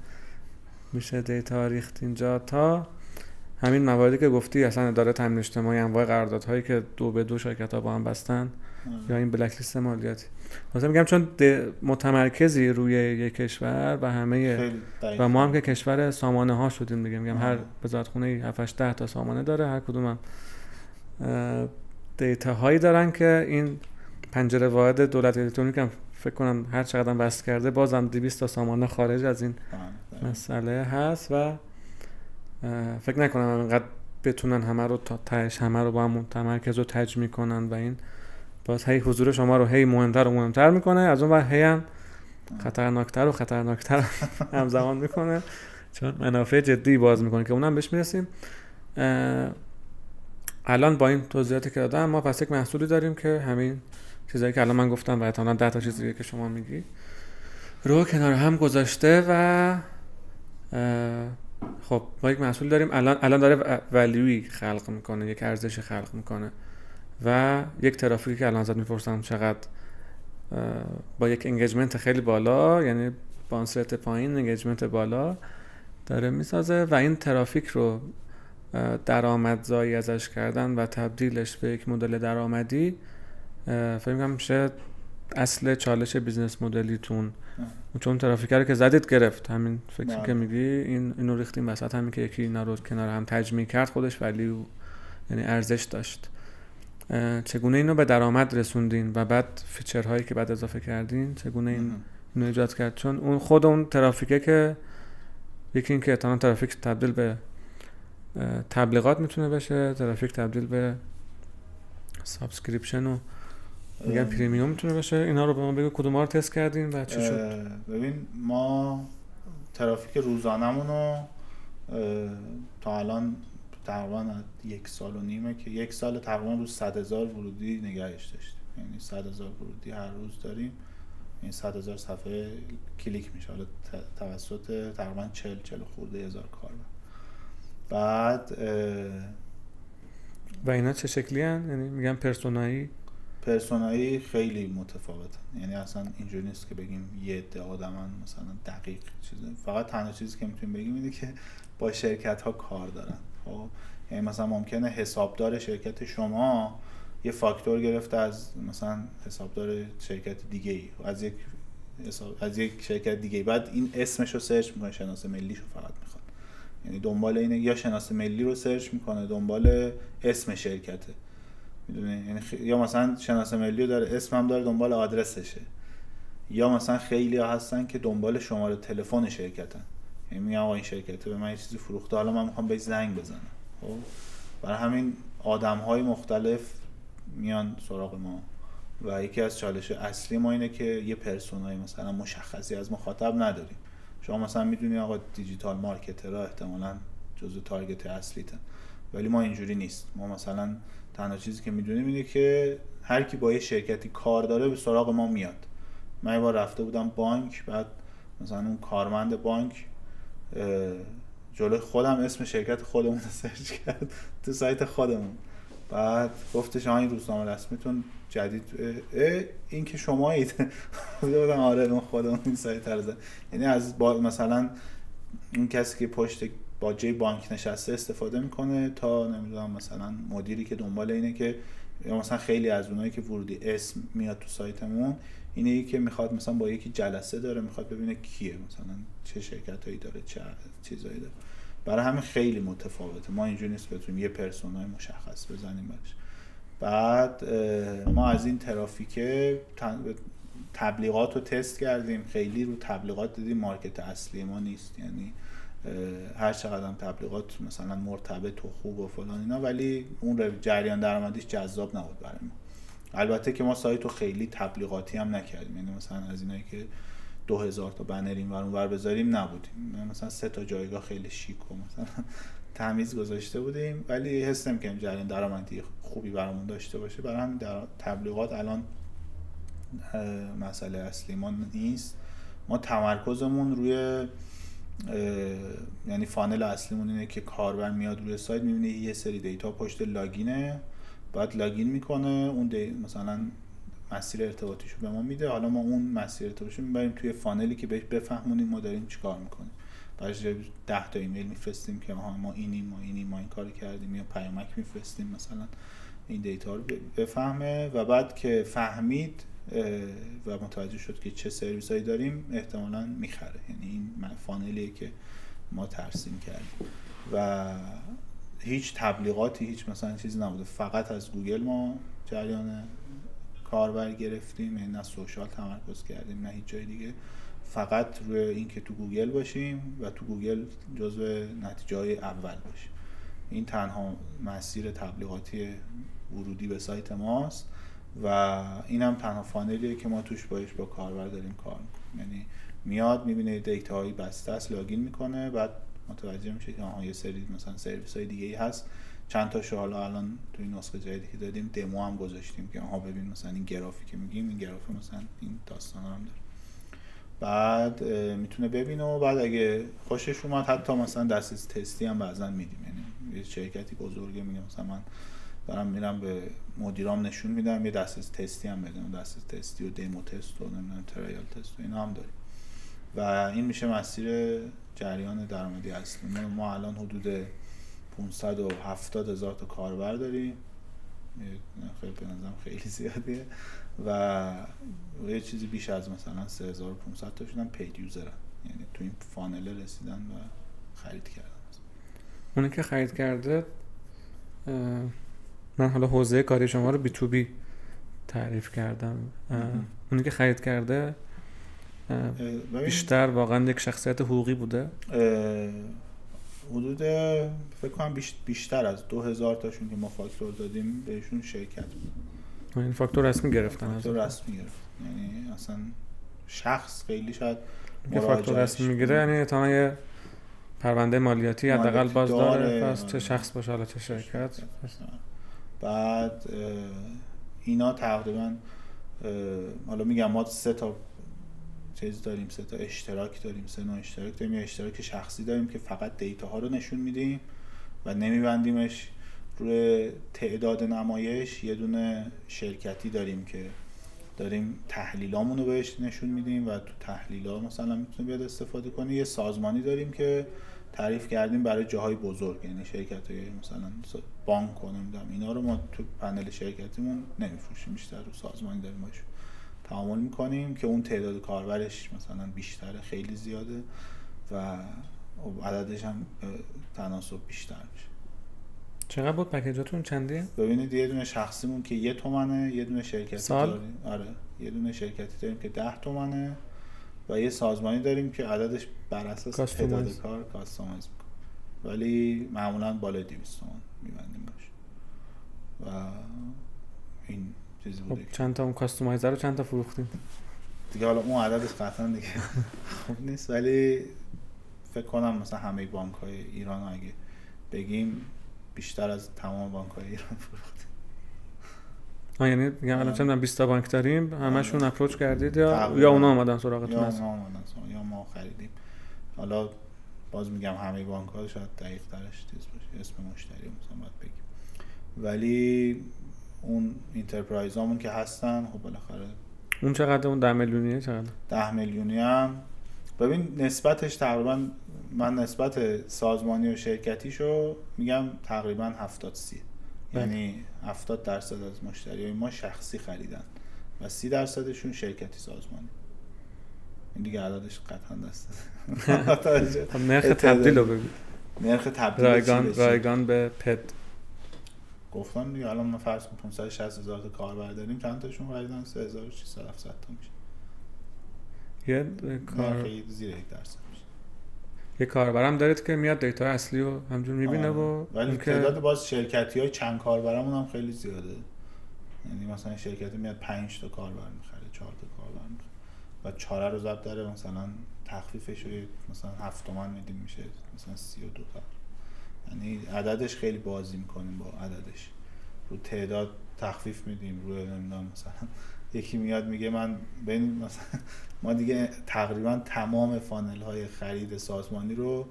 میشه دیتا ریخت اینجا تا همین مواردی که گفتی اصلا اداره تامین اجتماعی انواع قراردادهایی که دو به دو شرکت ها با هم بستن یا این بلک لیست مالیاتی. مثلا میگم چون متمرکزی روی یک کشور و همه و ما هم که کشور سامانه ها شدیم دیگه. میگم هر وزارت خونه 7 10 تا سامانه داره هر کدوم هم دیتا هایی دارن که این پنجره واحد دولت الکترونیک هم فکر کنم هر چقدر بست کرده بازم 200 تا سامانه خارج از این مسئله هست و فکر نکنم اینقدر بتونن همه رو تا تهش همه رو با هم تمرکز رو تج می‌کنن و این. باز هی حضور شما رو هی مهمتر و مهمتر می‌کنه. از اون وقت هی هم خطرناکتر و خطرناکتر همزمان می‌کنه. چون منافع جدی باز می‌کنه که اونم بهش می‌رسیم. الان با این توضیحاتی که دادم ما پس یک محصولی داریم که همین چیزایی که الان من گفتم و احتمالاً ده تا چیزی که شما میگی رو کنار هم گذاشته و خب ما یک محصول داریم الان الان داره ولیوی خلق می‌کنه یک ارزش خلق می‌کنه و یک ترافیکی که الان ازت می‌پرسم چقدر با یک engagement خیلی بالا یعنی bounce rate پایین engagement بالا داره می‌سازه و این ترافیک رو درآمدزایی ازش کردن و تبدیلش به یک مدل درآمدی فکر می‌کنم میشه اصل چالش business model یتون. چون ترافیک رو که زدید گرفت. همین فکر که بله. میگی این اینو ریختیم وسط. همین که یکی اینا رو کنار هم تجمیع کرد خودش ولی یعنی ارزش داشت. چگونه اینو به درآمد رسوندین و بعد feature هایی که بعد اضافه کردین چگونه این اینو ایجاد کرد؟ چون اون خود اون ترافیکه که یکی این که احتمال ترافیک تبدیل به تبلیغات می‌تونه بشه ترافیک تبدیل به subscription و میگن پریمیوم می‌تونه بشه اینا رو به ما بگو. کدوم رو تست کردیم و چی شد؟
ببین ما ترافیک روزانمون رو تا الان تقریبا یک سال و نیمه که یک سال تقریبا روز صد هزار ورودی نگهش داشتیم. یعنی صد هزار ورودی هر روز داریم. این صد هزار صفحه کلیک میشه. حالا توسط تقریبا چل چل خورده هزار کار بعد
و اینا چه شکلی هن؟ یعنی میگن پرسونایی؟
پرسونایی خیلی متفاوتن. یعنی اصلا اینجوری نیست که بگیم یه عده آدمن مثلا دقیق چیزی فقط تنها چیزی که می‌تونیم بگیم اینه که با شرکت ها کار دارن. خب؟ یعنی مثلا ممکنه حسابدار شرکت شما یه فاکتور گرفته از مثلا حسابدار شرکت دیگه ای از یک از یک شرکت دیگه ای. بعد این اسمش رو سرچ می‌کنه شناسه ملیش رو فقط می‌خواد. یعنی دنبال اینه یا شناسه ملی رو سرچ می‌کنه دنبال اسم شرکته. می‌دونی؟ یعنی یا مثلا شناسه ملی داره اسمم داره دنبال آدرسشه. یا مثلا خیلی هستن که دنبال شماره تلفن شرکتن. یعنی میگم آقا این شرکته به من یه چیزی فروخته. حالا من می‌خوام بهش زنگ بزنم. خب؟ برای همین آدم های مختلف میان سراغ ما. و یکی از چالش اصلی ما اینه که یه پرسونای مثلا مشخصی از مخاطب نداریم. شما مثلا می‌دونی آقا digital marketer ها احتمالا جزو target اصلیتن. ولی ما اینجوری نیست. ما مثلا تنها چیزی که می‌دونیم اینه که هر کی با یه شرکتی کار داره به سراغ ما میاد. من یه بار رفته بودم بانک بعد مثلا اون کارمند بانک جلوی خودم اسم شرکت خودمون رو search کرد تو سایت خودمون. بعد گفتش این روزنامه رسمیتون جدید. این که شما اید بودم آره اون خودمون این سایت یعنی از با مثلا این کسی که پشت با جای بانک نشسته استفاده می‌کنه تا نمی‌دونم مثلا مدیری که دنبال اینه که یا مثلا خیلی از اونایی که ورودی اسم میاد تو سایتمون اینه ای که می‌خواد مثلا با یکی جلسه داره می‌خواد ببینه کیه مثلا چه شرکت هایی داره چه چیزایی داره. برای همه خیلی متفاوته. ما اینجوری نیست بتونیم یه پرسونای مشخص بزنیم برش بعد ما از این ترافیک تبلیغات رو تست کردیم. خیلی رو تبلیغات دیدیم مارکت اصلی ما نیست. یعنی هر چقدر تبلیغات مثلا مرتبط و خوب و فلان اینا ولی اون جریان درآمدیش جذاب نبود برای ما. البته که ما سایت رو خیلی تبلیغاتی هم نکردیم. یعنی مثلا از اینایی که دو هزار تا بنر این ور بذاریم نبودیم. مثلا سه تا جایگاه خیلی شیک و مثلا تمیز گذاشته بودیم ولی حس که جریان درآمدی خوبی برامون داشته باشه. برای همین در تبلیغات الان مسئله اصلی ما نیست. ما تمرکزمون روی یعنی funnel اصلیمون اینه که کاربر میاد روی سایت می‌بینه یه سری data پشت login ه بعد login می‌کنه اون دی مثلا مسیر ارتباطیشو به ما میده. حالا ما اون مسیر ارتباطیشو می‌بریم توی funnel ی که بهش بفهمونیم ما داریم چیکار می‌کنیم. بعد 10 تا ایمیل میفرستیم که ما اینیم ما اینیم ما این کار کردیم یا پیامک میفرستیم مثلا این data رو بفهمه. و بعد که فهمید و متوجه شد که چه سرویس هایی داریم احتمالا می‌خره. یعنی این funnel یه که ما ترسیم کردیم. و هیچ تبلیغاتی هیچ مثلا چیزی نبوده. فقط از گوگل ما جریان کاربر گرفتیم. یعنی نه social تمرکز کردیم نه هیچ جای دیگه. فقط روی اینکه تو گوگل باشیم و تو گوگل جزو نتیجه های اول باشیم. این تنها مسیر تبلیغاتی ورودی به سایت ماست. و این هم تنها funnel یه که ما توش باهاش با کاربر داریم کار می‌کنیم. یعنی میاد می‌بینه data هایی بسته است login می‌کنه بعد متوجه میشه که آها یه سری مثلا سرویس های دیگه ای هست. چند تا حالا الان توی نسخه جدیدی که دادیم دمو هم گذاشتیم که آها ببین مثلا این گرافی که میگیم این گراف مثلا این داستان هم داره. بعد می‌تونه ببینه و بعد اگه خوشش اومد حتی مثلا دسترسی تستی هم بعضا میدیم. یعنی یه شرکتی بزرگه میگه مثلا من دارم میرم به مدیرام نشون میدم یه دسترسی تستی هم بدم دسترسی تستی و دیمو تست و نمی‌دونم ترایل تست و اینا هم داریم. و این میشه مسیر جریان درآمدی اصلی. ما الان حدود 570 هزار تا کاربر داریم. خیلی به خیلی زیادیه. و یه چیزی بیش از مثلا 3500 تا شدن پید یوزرن یعنی تو این فانله رسیدن و خرید کردن.
اونی که خرید کرده من حالا حوزه کاری شما رو بی تو بی تعریف کردم. اونی که خرید کرده بیشتر واقعا یک شخصیت حقوقی بوده.
حدود فکر کنم بیشتر از دو هزار تاشون که ما فاکتور دادیم بهشون شرکت بود.
این فاکتور رسمی گرفتن
فاکتور رسمی گرفت یعنی اصلا شخص خیلی شاید
فاکتور رسمی می‌گیره یعنی تا یه پرونده مالیاتی حداقل باز داره پس چه شخص باشه حالا چه شرکت
بعد اینا تقریبا حالا میگم ما سه تا چیز داریم سه تا اشتراک داریم سه نوع اشتراک داریم. یه اشتراک شخصی داریم که فقط دیتا ها رو نشون میدیم و نمیبندیمش روی تعداد نمایش. یه دونه شرکتی داریم که داریم تحلیلامون رو بهش نشون میدیم و تو تحلیلا مثلا می‌تونه بیاد استفاده کنی یه سازمانی داریم که تعریف کردیم برای جاهای بزرگ یعنی شرکت های مثلا بانک و نمی‌دونم اینا رو ما تو پنل شرکتیمون نمیفروشیم بیشتر رو سازمانی داریم باشیم تعامل می‌کنیم که اون تعداد کاربرش مثلا بیشتره خیلی زیاده و عددش هم تناسب بیشتر میشه
چقدر بود پکیجاتون چندیه؟
ببینید یه دونه شخصیمون که یه تومنه یه دونه شرکتی
سال؟
داریم آره یه دونه شرکتی داریم که ده تومنه و یه سازمانی داریم که عددش بر اساس تعداد کار کاستومایز ولی معمولا بالای 200 تومن میبندیم باش. و این چیزی بوده
خب چند تا اون کاستومایزر رو چند تا فروختیم
دیگه حالا اون عددش قطعا دیگه خوب نیست. ولی فکر کنم مثلا همه بانک های ایران اگه بگیم بیشتر از تمام بانک های ایران فروختیم
آه یعنی میگم الان چند 20 تا بانک داریم همشون اپروچ کردید یا یا اونا اومدن سراغتون؟
یا اونا اومدن یا ما خریدیم. حالا باز میگم همه بانک ها شاید دقیق ترش چیز باشه اسم مشتری مثلا باید بگیم. ولی اون انترپرایز همون که هستن خب بالاخره
اون چقدر؟ اون 10 میلیونیه چقدر؟
10 میلیونی هم. ببین نسبتش تقریبا من نسبت سازمانی و شرکتیشو میگم تقریبا 70 30 یعنی 70 درصد از مشتری ما شخصی خریدن و 30 درصدشون شرکتی سازمانی. این دیگه عددش قطعا دست
خب نرخ تبدیل رو بگو.
نرخ تبدیل
رایگان رایگان به پد
گفتم دیگه الان ما فرض کنیم 560 هزار تا کاربر داریم چند تاشون خریدن؟ 3600 700 تا میشه.
یه کار
زیر یک درصد. میشه
یه کاربرم دارید که میاد دیتا اصلی رو همجور می‌بینه و
آره. ولی تعداد باز شرکتی های چند کاربرمون هم خیلی زیاده. یعنی مثلا شرکتی میاد 5 تا کاربر می‌خره 4 تا کاربر می‌خره و چهاره رو ضبط داره مثلا تخفیفش رو مثلا 7 تومن میدیم میشه مثلا 32 تا. یعنی عددش خیلی بازی می‌کنیم با عددش. رو تعداد تخفیف میدیم روی نمی‌دونم مثلا یکی میاد میگه من بین مثلا ما دیگه تقریبا تمام فانل های خرید سازمانی رو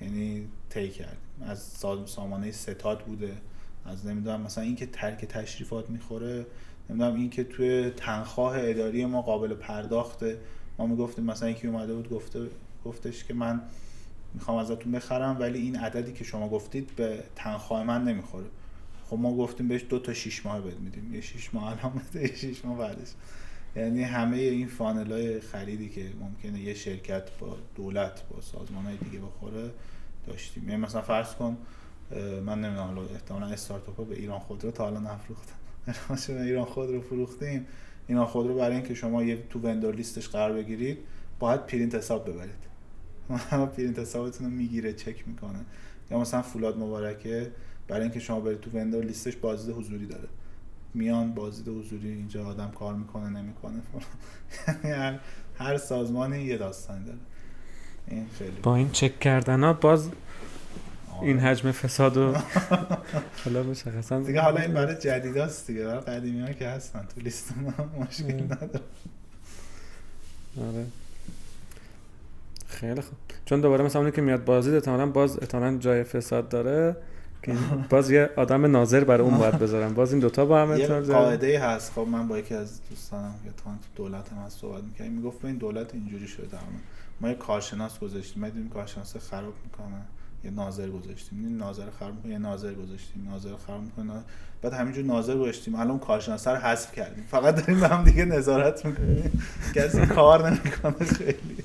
یعنی طی کردیم. از سامانه ستاد بوده از نمی‌دونم مثلا اینکه ترک تشریفات می‌خوره نمی‌دونم اینکه توی تنخواه اداری ما قابل پرداخته. ما می‌گفتیم مثلا یکی اومده بود گفته گفتش که من می‌خوام ازتون بخرم ولی این عددی که شما گفتید به تنخواه من نمی‌خوره. خب ما گفتیم بهش دو تا شیش ماه بد میدیم. یه شیش ماه الان یه شیش ماه بعدش. یعنی همه این فانل های خریدی که ممکنه یه شرکت با دولت با سازمان های دیگه بخوره داشتیم. یعنی مثلا فرض کن من نمی‌دونم حالا احتمالا استارتاپ ها به ایران خودرو تا حالا نفروختن. ایران خودرو فروختیم. ایران خودرو برای اینکه شما یه تو vendor list ش قرار بگیرید باید پرینت حساب ببرید. پرینت حسابتون رو می‌گیره چک می‌کنه. یا مثلا فولاد مبارکه برای اینکه شما برید تو vendor list ش بازدید حضوری داره. میان بازدید حضوری اینجا آدم کار می‌کنه نمی‌کنه. یعنی هر سازمانی یه داستانی داره. این خیلی
با این چک کردن ها باز این حجم فساد و حالا مشخصا
دیگه حالا این برای جدیداست دیگه. برای قدیمی ها که هستن تو لیست ما مشکل نداره.
آره. خیلی خوب. چون دوباره مثلا اونی که میاد بازی احتمالاً باز احتمالاً جای فساد داره. باز یه آدم ناظر برای اون باید بذارم. باز این دوتا با هم
یه قاعده هست. خب من با یکی از دوستانم که تو دولت هم هست صحبت می‌کردیم. می‌گفت این دولت اینجوری شده ما یه کارشناس گذاشتیم. ما دیدیم کارشناس خراب می‌کنه. یه ناظر گذاشتیم. این ناظر خراب می‌کنه یه ناظر گذاشتیم. ناظر خراب می‌کنه. بعد همینجور ناظر گذاشتیم. الان کارشناس رو حذف کردیم. فقط داریم به هم دیگه نظارت می‌کنیم. کسی کار نمی‌کنه خیلی.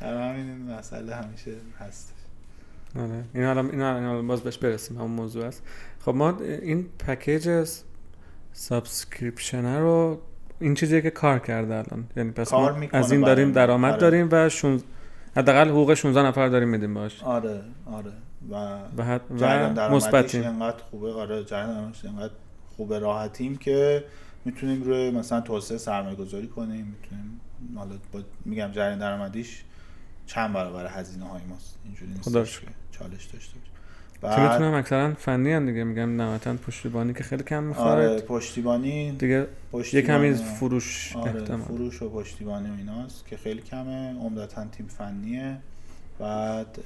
در همین مسئله همیشه هست.
آره. این حالا این حالا باز بهش برسیم. همون موضوع است. خب ما این package subscription رو این چیزیه که کار کرده الان. یعنی پس
کار
ما از این داریم. درآمد
آره.
داریم و شون... حداقل حقوق 16 نفر داریم میدیم باش.
آره آره. و
و.
جریان
و مثبتیم.
انقدر خوبه. آره انقدر خوبه. راحتیم که می‌تونیم روی مثلا توسعه سرمایه گذاری کنیم. می‌تونیم حالا با میگم جریان درآمدیش چند برابر هزینه های ماست؟ اینجوری نیست. که چالش داشته باشه بعد
می‌تونم اکثرا فنی هم دیگه. میگم نهایتا پشتیبانی که خیلی کم می‌خوره.
آره پشتیبانی
دیگه یه
پشتیبانی
کمی فروش
آره
احتمال.
فروش و پشتیبانی و ایناست که خیلی کمه. عمدتا تیم فنیه. بعد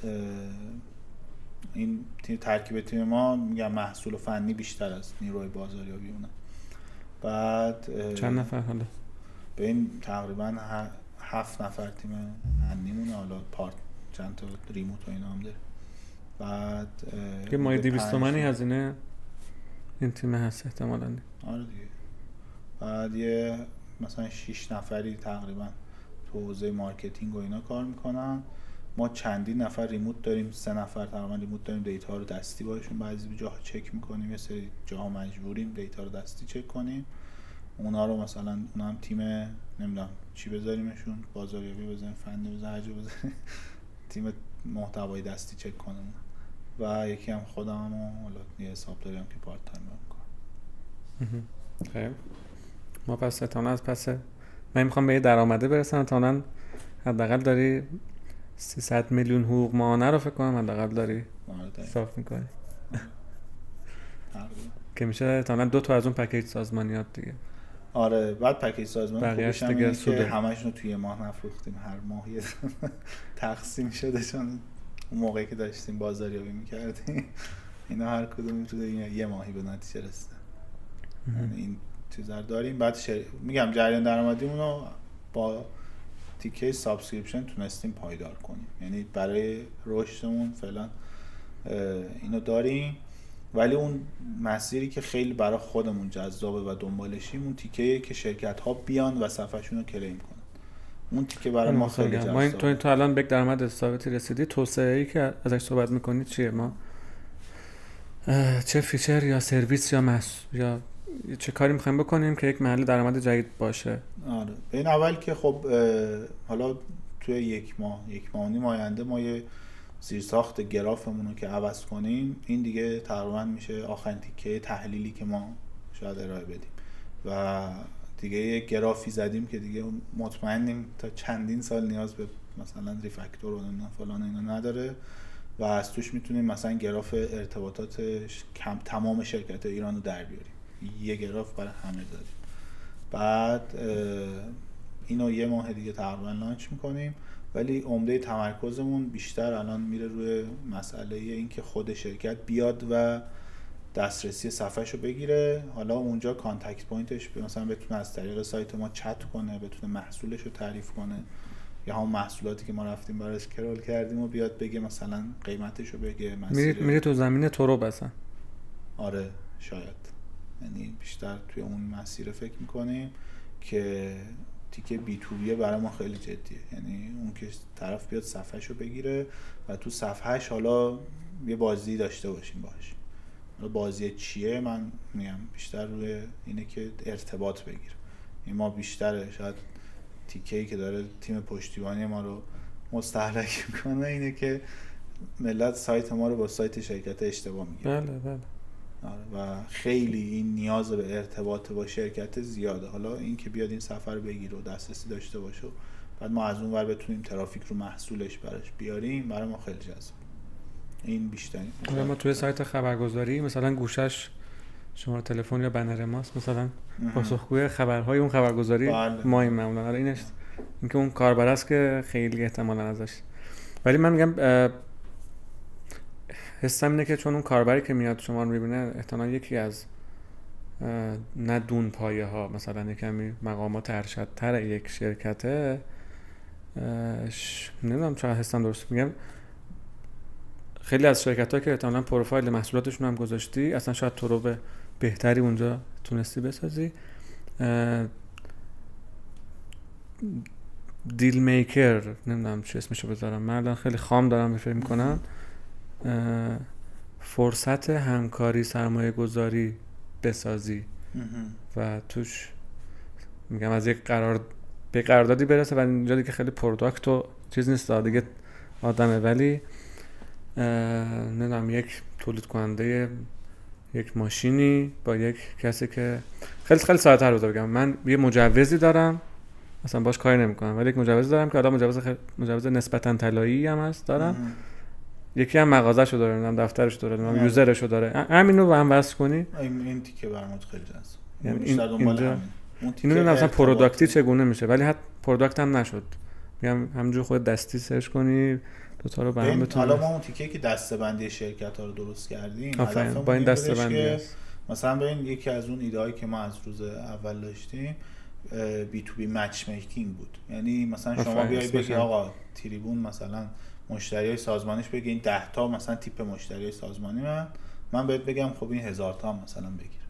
این تیم ترکیب تیم ما میگم محصول فنی بیشتر از نیروی بازاریابی اونه. بعد
چند نفر حالا؟
به این تقریبا هفت نفر تیم فنیمونه حالا پارت چند تا ریموت و اینا هم داره بعد
یه مایه
حدود
200
پنج
تومنی هزینه این تیم هست احتمالاً.
آره دیگه. بعد یه مثلا 6 نفری تقریبا تو حوزه marketing و اینا کار می‌کنن. ما چندین نفر remote داریم سه نفر تقریبا remote داریم data رو دستی باهاشون بعضی جاها چک می‌کنیم یه سری جاها مجبوریم data رو دستی چک کنیم. اونا رو مثلا اونا هم تیم نمی‌دونم چی بذاریمشون؟ بازاریابی بزنیم فنی بزنیم هر جا بزنیم. تیم محتوای دستی چک کنیم و یکی هم خودم و حالا یه حساب داریم که part time می‌کنم.
خیلی. ما پس احتمالاً از پس من می‌خوام به یه درآمده برسم. احتمالاً حداقل داری 300 میلیون حقوق ماهانه رو فکر کنم. حداقل داری
آره.
صاف می‌کنی. که میشه احتمالاً دو تا از اون package سازمانیات دیگه.
آره بعد package سازمان خوبش هم اینه که. همشون رو توی یه ماه نفروختیم. هر ماه یه تقسیم شده چون اون موقعی که داشتیم بازاریابی می‌کردیم. اینا هر کدوم تو یه ماهی به نتیجه رسیدن. یعنی این چیزا رو داریم. بعد شر... میگم جریان درآمدیمون رو با تیکه subscription تونستیم پایدار کنیم. یعنی برای رشدمون فعلا اینو داریم. ولی اون مسیری که خیلی برای خودمون جذابه و دنبالشیم اون تیکه که شرکت ها بیان و صفحهشون رو claim کنن. اون تیکه برای ما خیلی
ما این تو,
جذابه
تو الان به یک درآمد ثابتی رسیدی. توسعه ای که ازش صحبت می‌کنی چیه؟ ما چه feature یا سرویس یا محصول یا چه کاری می‌خوایم بکنیم که یک محل درآمد جدید باشه؟
آره. به این اول که خب حالا توی یک ماه یک ماه نیم آینده ما یه زیرساخت گرافمون رو که عوض کنیم این دیگه تقریبا میشه آخرین تیکه تحلیلی که ما شاید ارائه بدیم. و دیگه یه گرافی زدیم که دیگه مطمئنیم تا چندین سال نیاز به مثلا ریفکتور و فلان اینا نداره و از توش می‌تونیم مثلا گراف ارتباطات کم تمام شرکت ایران رو در بیاریم. یه گراف برای همه داریم. بعد اینو یه ماه دیگه تقریبا لانچ می‌کنیم. ولی عمده تمرکزمون بیشتر الان میره روی مسئله اینکه خود شرکت بیاد و دسترسی صفحهش رو بگیره. حالا اونجا contact point ش مثلا بتونه از طریق سایت ما چت کنه بتونه محصولش رو تعریف کنه. یا همون محصولاتی که ما رفتیم براش crawl کردیم و بیاد بگه مثلا قیمتش رو بگه
میری,
مسیر
میری تو زمین B2B هستن
آره شاید. یعنی بیشتر توی اون مسیر فکر می‌کنیم که تیکه B2B ه برای ما خیلی جدیه. یعنی اون که طرف بیاد صفحهش رو بگیره و تو صفحهش حالا یه بازی داشته باشیم باش حالا بازی چیه؟ من میگم بیشتر روی اینه که ارتباط بگیره این ما بیشتر شاید تیکه ای که داره تیم پشتیبانی ما رو مستحلک می‌کنه اینه که ملت سایت ما رو با سایت شرکت اشتباه می‌گیره.
بله بله.
و خیلی این نیاز به ارتباط با شرکت زیاده. حالا این که بیاد این سفر بگیره و دسترسی داشته باشه بعد ما از اون ور بتونیم ترافیک رو محصولش براش بیاریم برای ما خیلی جذاب. این بیشترین.
ما توی سایت خبرگزاری مثلا گوشش شماره تلفن یا بنر ماست مثلا پاسخگوی خبرهای اون خبرگزاری
بله.
ما این معمولا. آره اینش اینکه اون کاربر است که خیلی احتمالا ازش. ولی من میگم حسم اینه که چون اون کاربری که میاد شما رو می‌بینه احتمال یکی از نه دون پایه ها مثلا یه کمی مقامات ارشدتر یک شرکته ش- نمی‌دونم چرا حسم درست میگم. خیلی از شرکت ها که احتمالا پروفایل محصولاتشون هم گذاشتی اصلا شاید تو رو به بهتری اونجا تونستی بسازی. دیل میکر نمی‌دونم چی اسمشو بذارم من الان خیلی خام دارم فکر می‌کنم. فرصت همکاری سرمایه گذاری بسازی. و توش میگم از یک قرار به قراردادی برسه و اینجا دیگه خیلی پروداکت و چیز نیست دیگه آدمه ولی نمی‌دونم یک تولید کننده یک ماشینی با یک کسی که خیلی خیلی ساده تر بگم من یه مجوزی دارم اصلا باش کاری نمی‌کنم ولی یک مجوز دارم که حالا مجوز خیلی مجوز نسبتا طلایی هم هست دارم. یکی هم مغازه‌شو داره نمی‌دونم دفترشو داره نمی‌دونم
آره.
user شو داره ه- همینو با هم وصل کنی
این تیکه برامون خیلی جذاب
یعنی این- اینجا-
همین
اینو نمی‌دونم اصلا.
product
ی چگونه میشه ولی حتی product هم نشد میگم همینجور خود دستی search کنی دوتا رو به هم بتونی
حالا ما اون تیکه که دسته بندی شرکت ها رو درست کردیم
با این
این
دسته
بودش
بندی
که
هست.
مثلا ببین یکی از اون ایده که ما از روز اول داشتیم B2B matchmaking بود یعنی مثلا شما بیای بگی. آقا تریبون مثلا مشتری های سازمانیش بگی این 10 تا مثلا تیپ مشتری های سازمانی من من بهت بگم خب این هزار تا هم مثلا بگیر.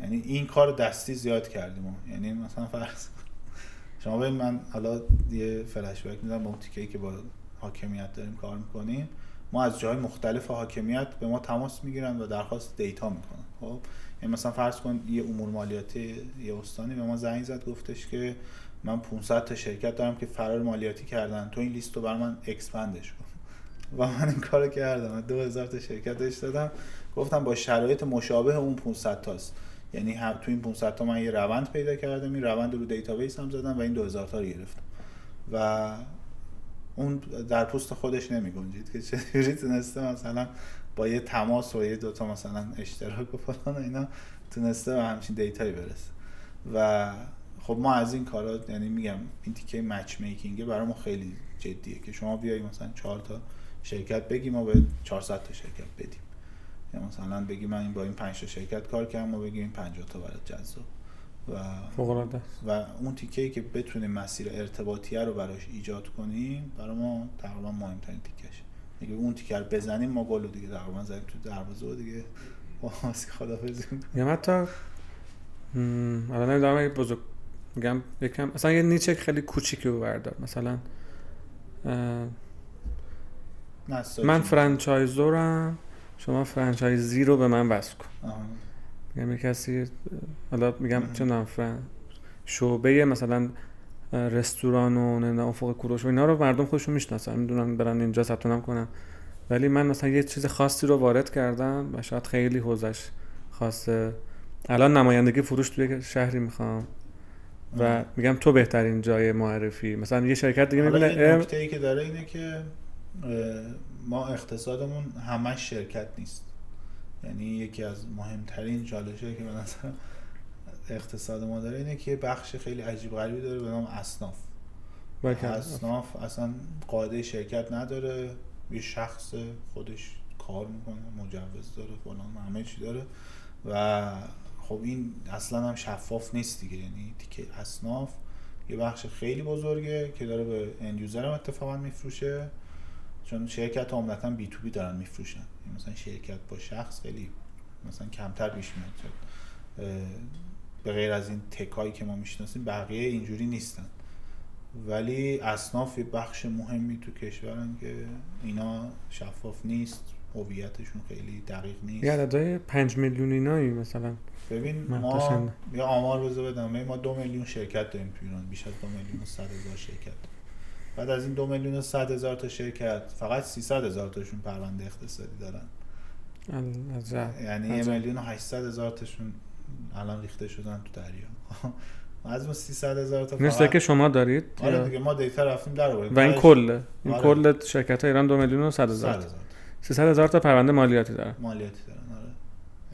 یعنی این کار دستی زیاد کردیم. یعنی مثلا فرض شما ببین من حالا یه فلش بک میدم با اون تیکه‌ای که با حاکمیت داریم کار می‌کنیم. ما از جای مختلف حاکمیت به ما تماس می‌گیرن و درخواست دیتا می‌کنن. خب؟ یعنی مثلا فرض کن یه امور مالیاتی یه استانی به ما زنگ زد گفتش که من 500 تا شرکت دارم که فرار مالیاتی کردن. تو این لیست رو برای من expand ش کن. و من این کارو کردم. من 2000 تا شرکت بهش دادم. گفتم با شرایط مشابه اون 500 تاست. یعنی هم تو این 500 تا من یه روند پیدا کردم. این روند رو database هم زدم و این 2000 تا رو گرفتم. و اون در پوست خودش نمی گنجید که چجوری تونسته مثلا با یه تماس و یه دوتا مثلا اشتراک و فلان و اینا تونسته به همچین دیتایی برسه. و خب ما از این کارا یعنی میگم این تیکه مچ میکینگه برای ما خیلی جدیه که شما بیای مثلا چهار تا شرکت بگی ما به 400 تا شرکت بدیم. یا مثلا بگی من با این 5 تا شرکت کار کردم ما بگیم این 50 تا برات جذاب. و
فوق العاده
و اون تیکه ای که بتونیم مسیر ارتباطیه رو براش ایجاد کنیم برای ما تقریبا مهمترین تیکشه دیگه اون تیکه رو بزنیم ما گل دیگه تقریبا زدیم تو دروازه و دیگه واسه خدافظی
میگم حتی م، الان نمی‌دونم بزرگ میگم یکم مثلا یه نیچه خیلی کوچیکی رو بردار. مثلا من فرانچایزورم شما فرانچایزی رو به من وصل کن. میگم یه کسی حالا میگم. چه فرن شعبه مثلا رستوران و افق کوروش و اینا رو مردم خودشون می‌شناسن. می‌دونن برن اینجا ثبت نام کنن. ولی من مثلا یه چیز خاصی رو وارد کردم و شاید خیلی حوزش خاصه. الان نمایندگی فروش توی شهری می‌خوام. و. میگم تو بهترین جای معرفی مثلا یه شرکت دیگه می‌بینه
نکته ای که داره اینه که ما اقتصادمون همش شرکت نیست یعنی یکی از مهمترین چالشه که به نظر اقتصاد ما داره اینه که بخش خیلی عجیب غریبی داره به نام اصناف
برکت.
اصناف اصلا قاعده شرکت نداره یه شخص خودش کار می‌کنه مجوز داره فلان همه چی داره و خب این اصلا هم شفاف نیست دیگه. یعنی تیکه اصناف یه بخش خیلی بزرگه که داره به اندیوزر هم اتفاقا میفروشه. چون شرکت عمدتا بی تو بی دارن میفروشن. یعنی مثلا شرکت با شخص خیلی مثلا کمتر پیش میاد. به غیر از این تکایی که ما می‌شناسیم بقیه اینجوری نیستن. ولی اصناف یه بخش مهمی تو کشورن که اینا شفاف نیست. هویتشون خیلی دقیق نیست.
یه عددهای پنج میلیون اینایی مثلا.
ببین ما. یه آمار بذار بدم. ما دو میلیون شرکت داریم تو ایران. بیش از دو میلیون و صد هزار شرکت. بعد از این دو میلیون و صد هزار تا شرکت فقط 300 هزار تاشون پرونده اقتصادی دارن. یعنی یه. میلیون و 800 هزار تاشون الان ریخته شدن تو دریا. از اون 300 هزار تا فقط
که شما دارید
آره دیگه ما دیتا رفتیم در آوردیم.
و این کله این
آره.
کل شرکت ها ایران دو میلیون و صد
100
هزار
هزار.
300 هزار تا پرونده مالیاتی دارن.
مالیاتی دارن آره.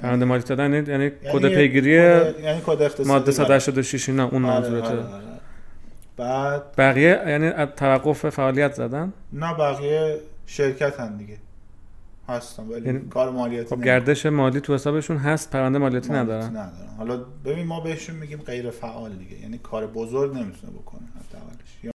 پرونده مالیاتی دادن یعنی یعنی
یعنی
کد پیگیری
یعنی کد اقتصادی
ماده
برای-
186 اینا اون
آره،
منظورته
آره، آره. بعد
بقیه یعنی از توقف فعالیت زدن؟
نه بقیه شرکت هم دیگه. هستن ولی
یعنی
کار مالیاتی
خب. گردش مالی تو حسابشون هست پرونده مالیاتی
مالیاتی
ندارن.
ندارن. حالا ببین ما بهشون میگیم غیر فعال دیگه. یعنی کار بزرگ نمی‌تونه بکنه حداقلش.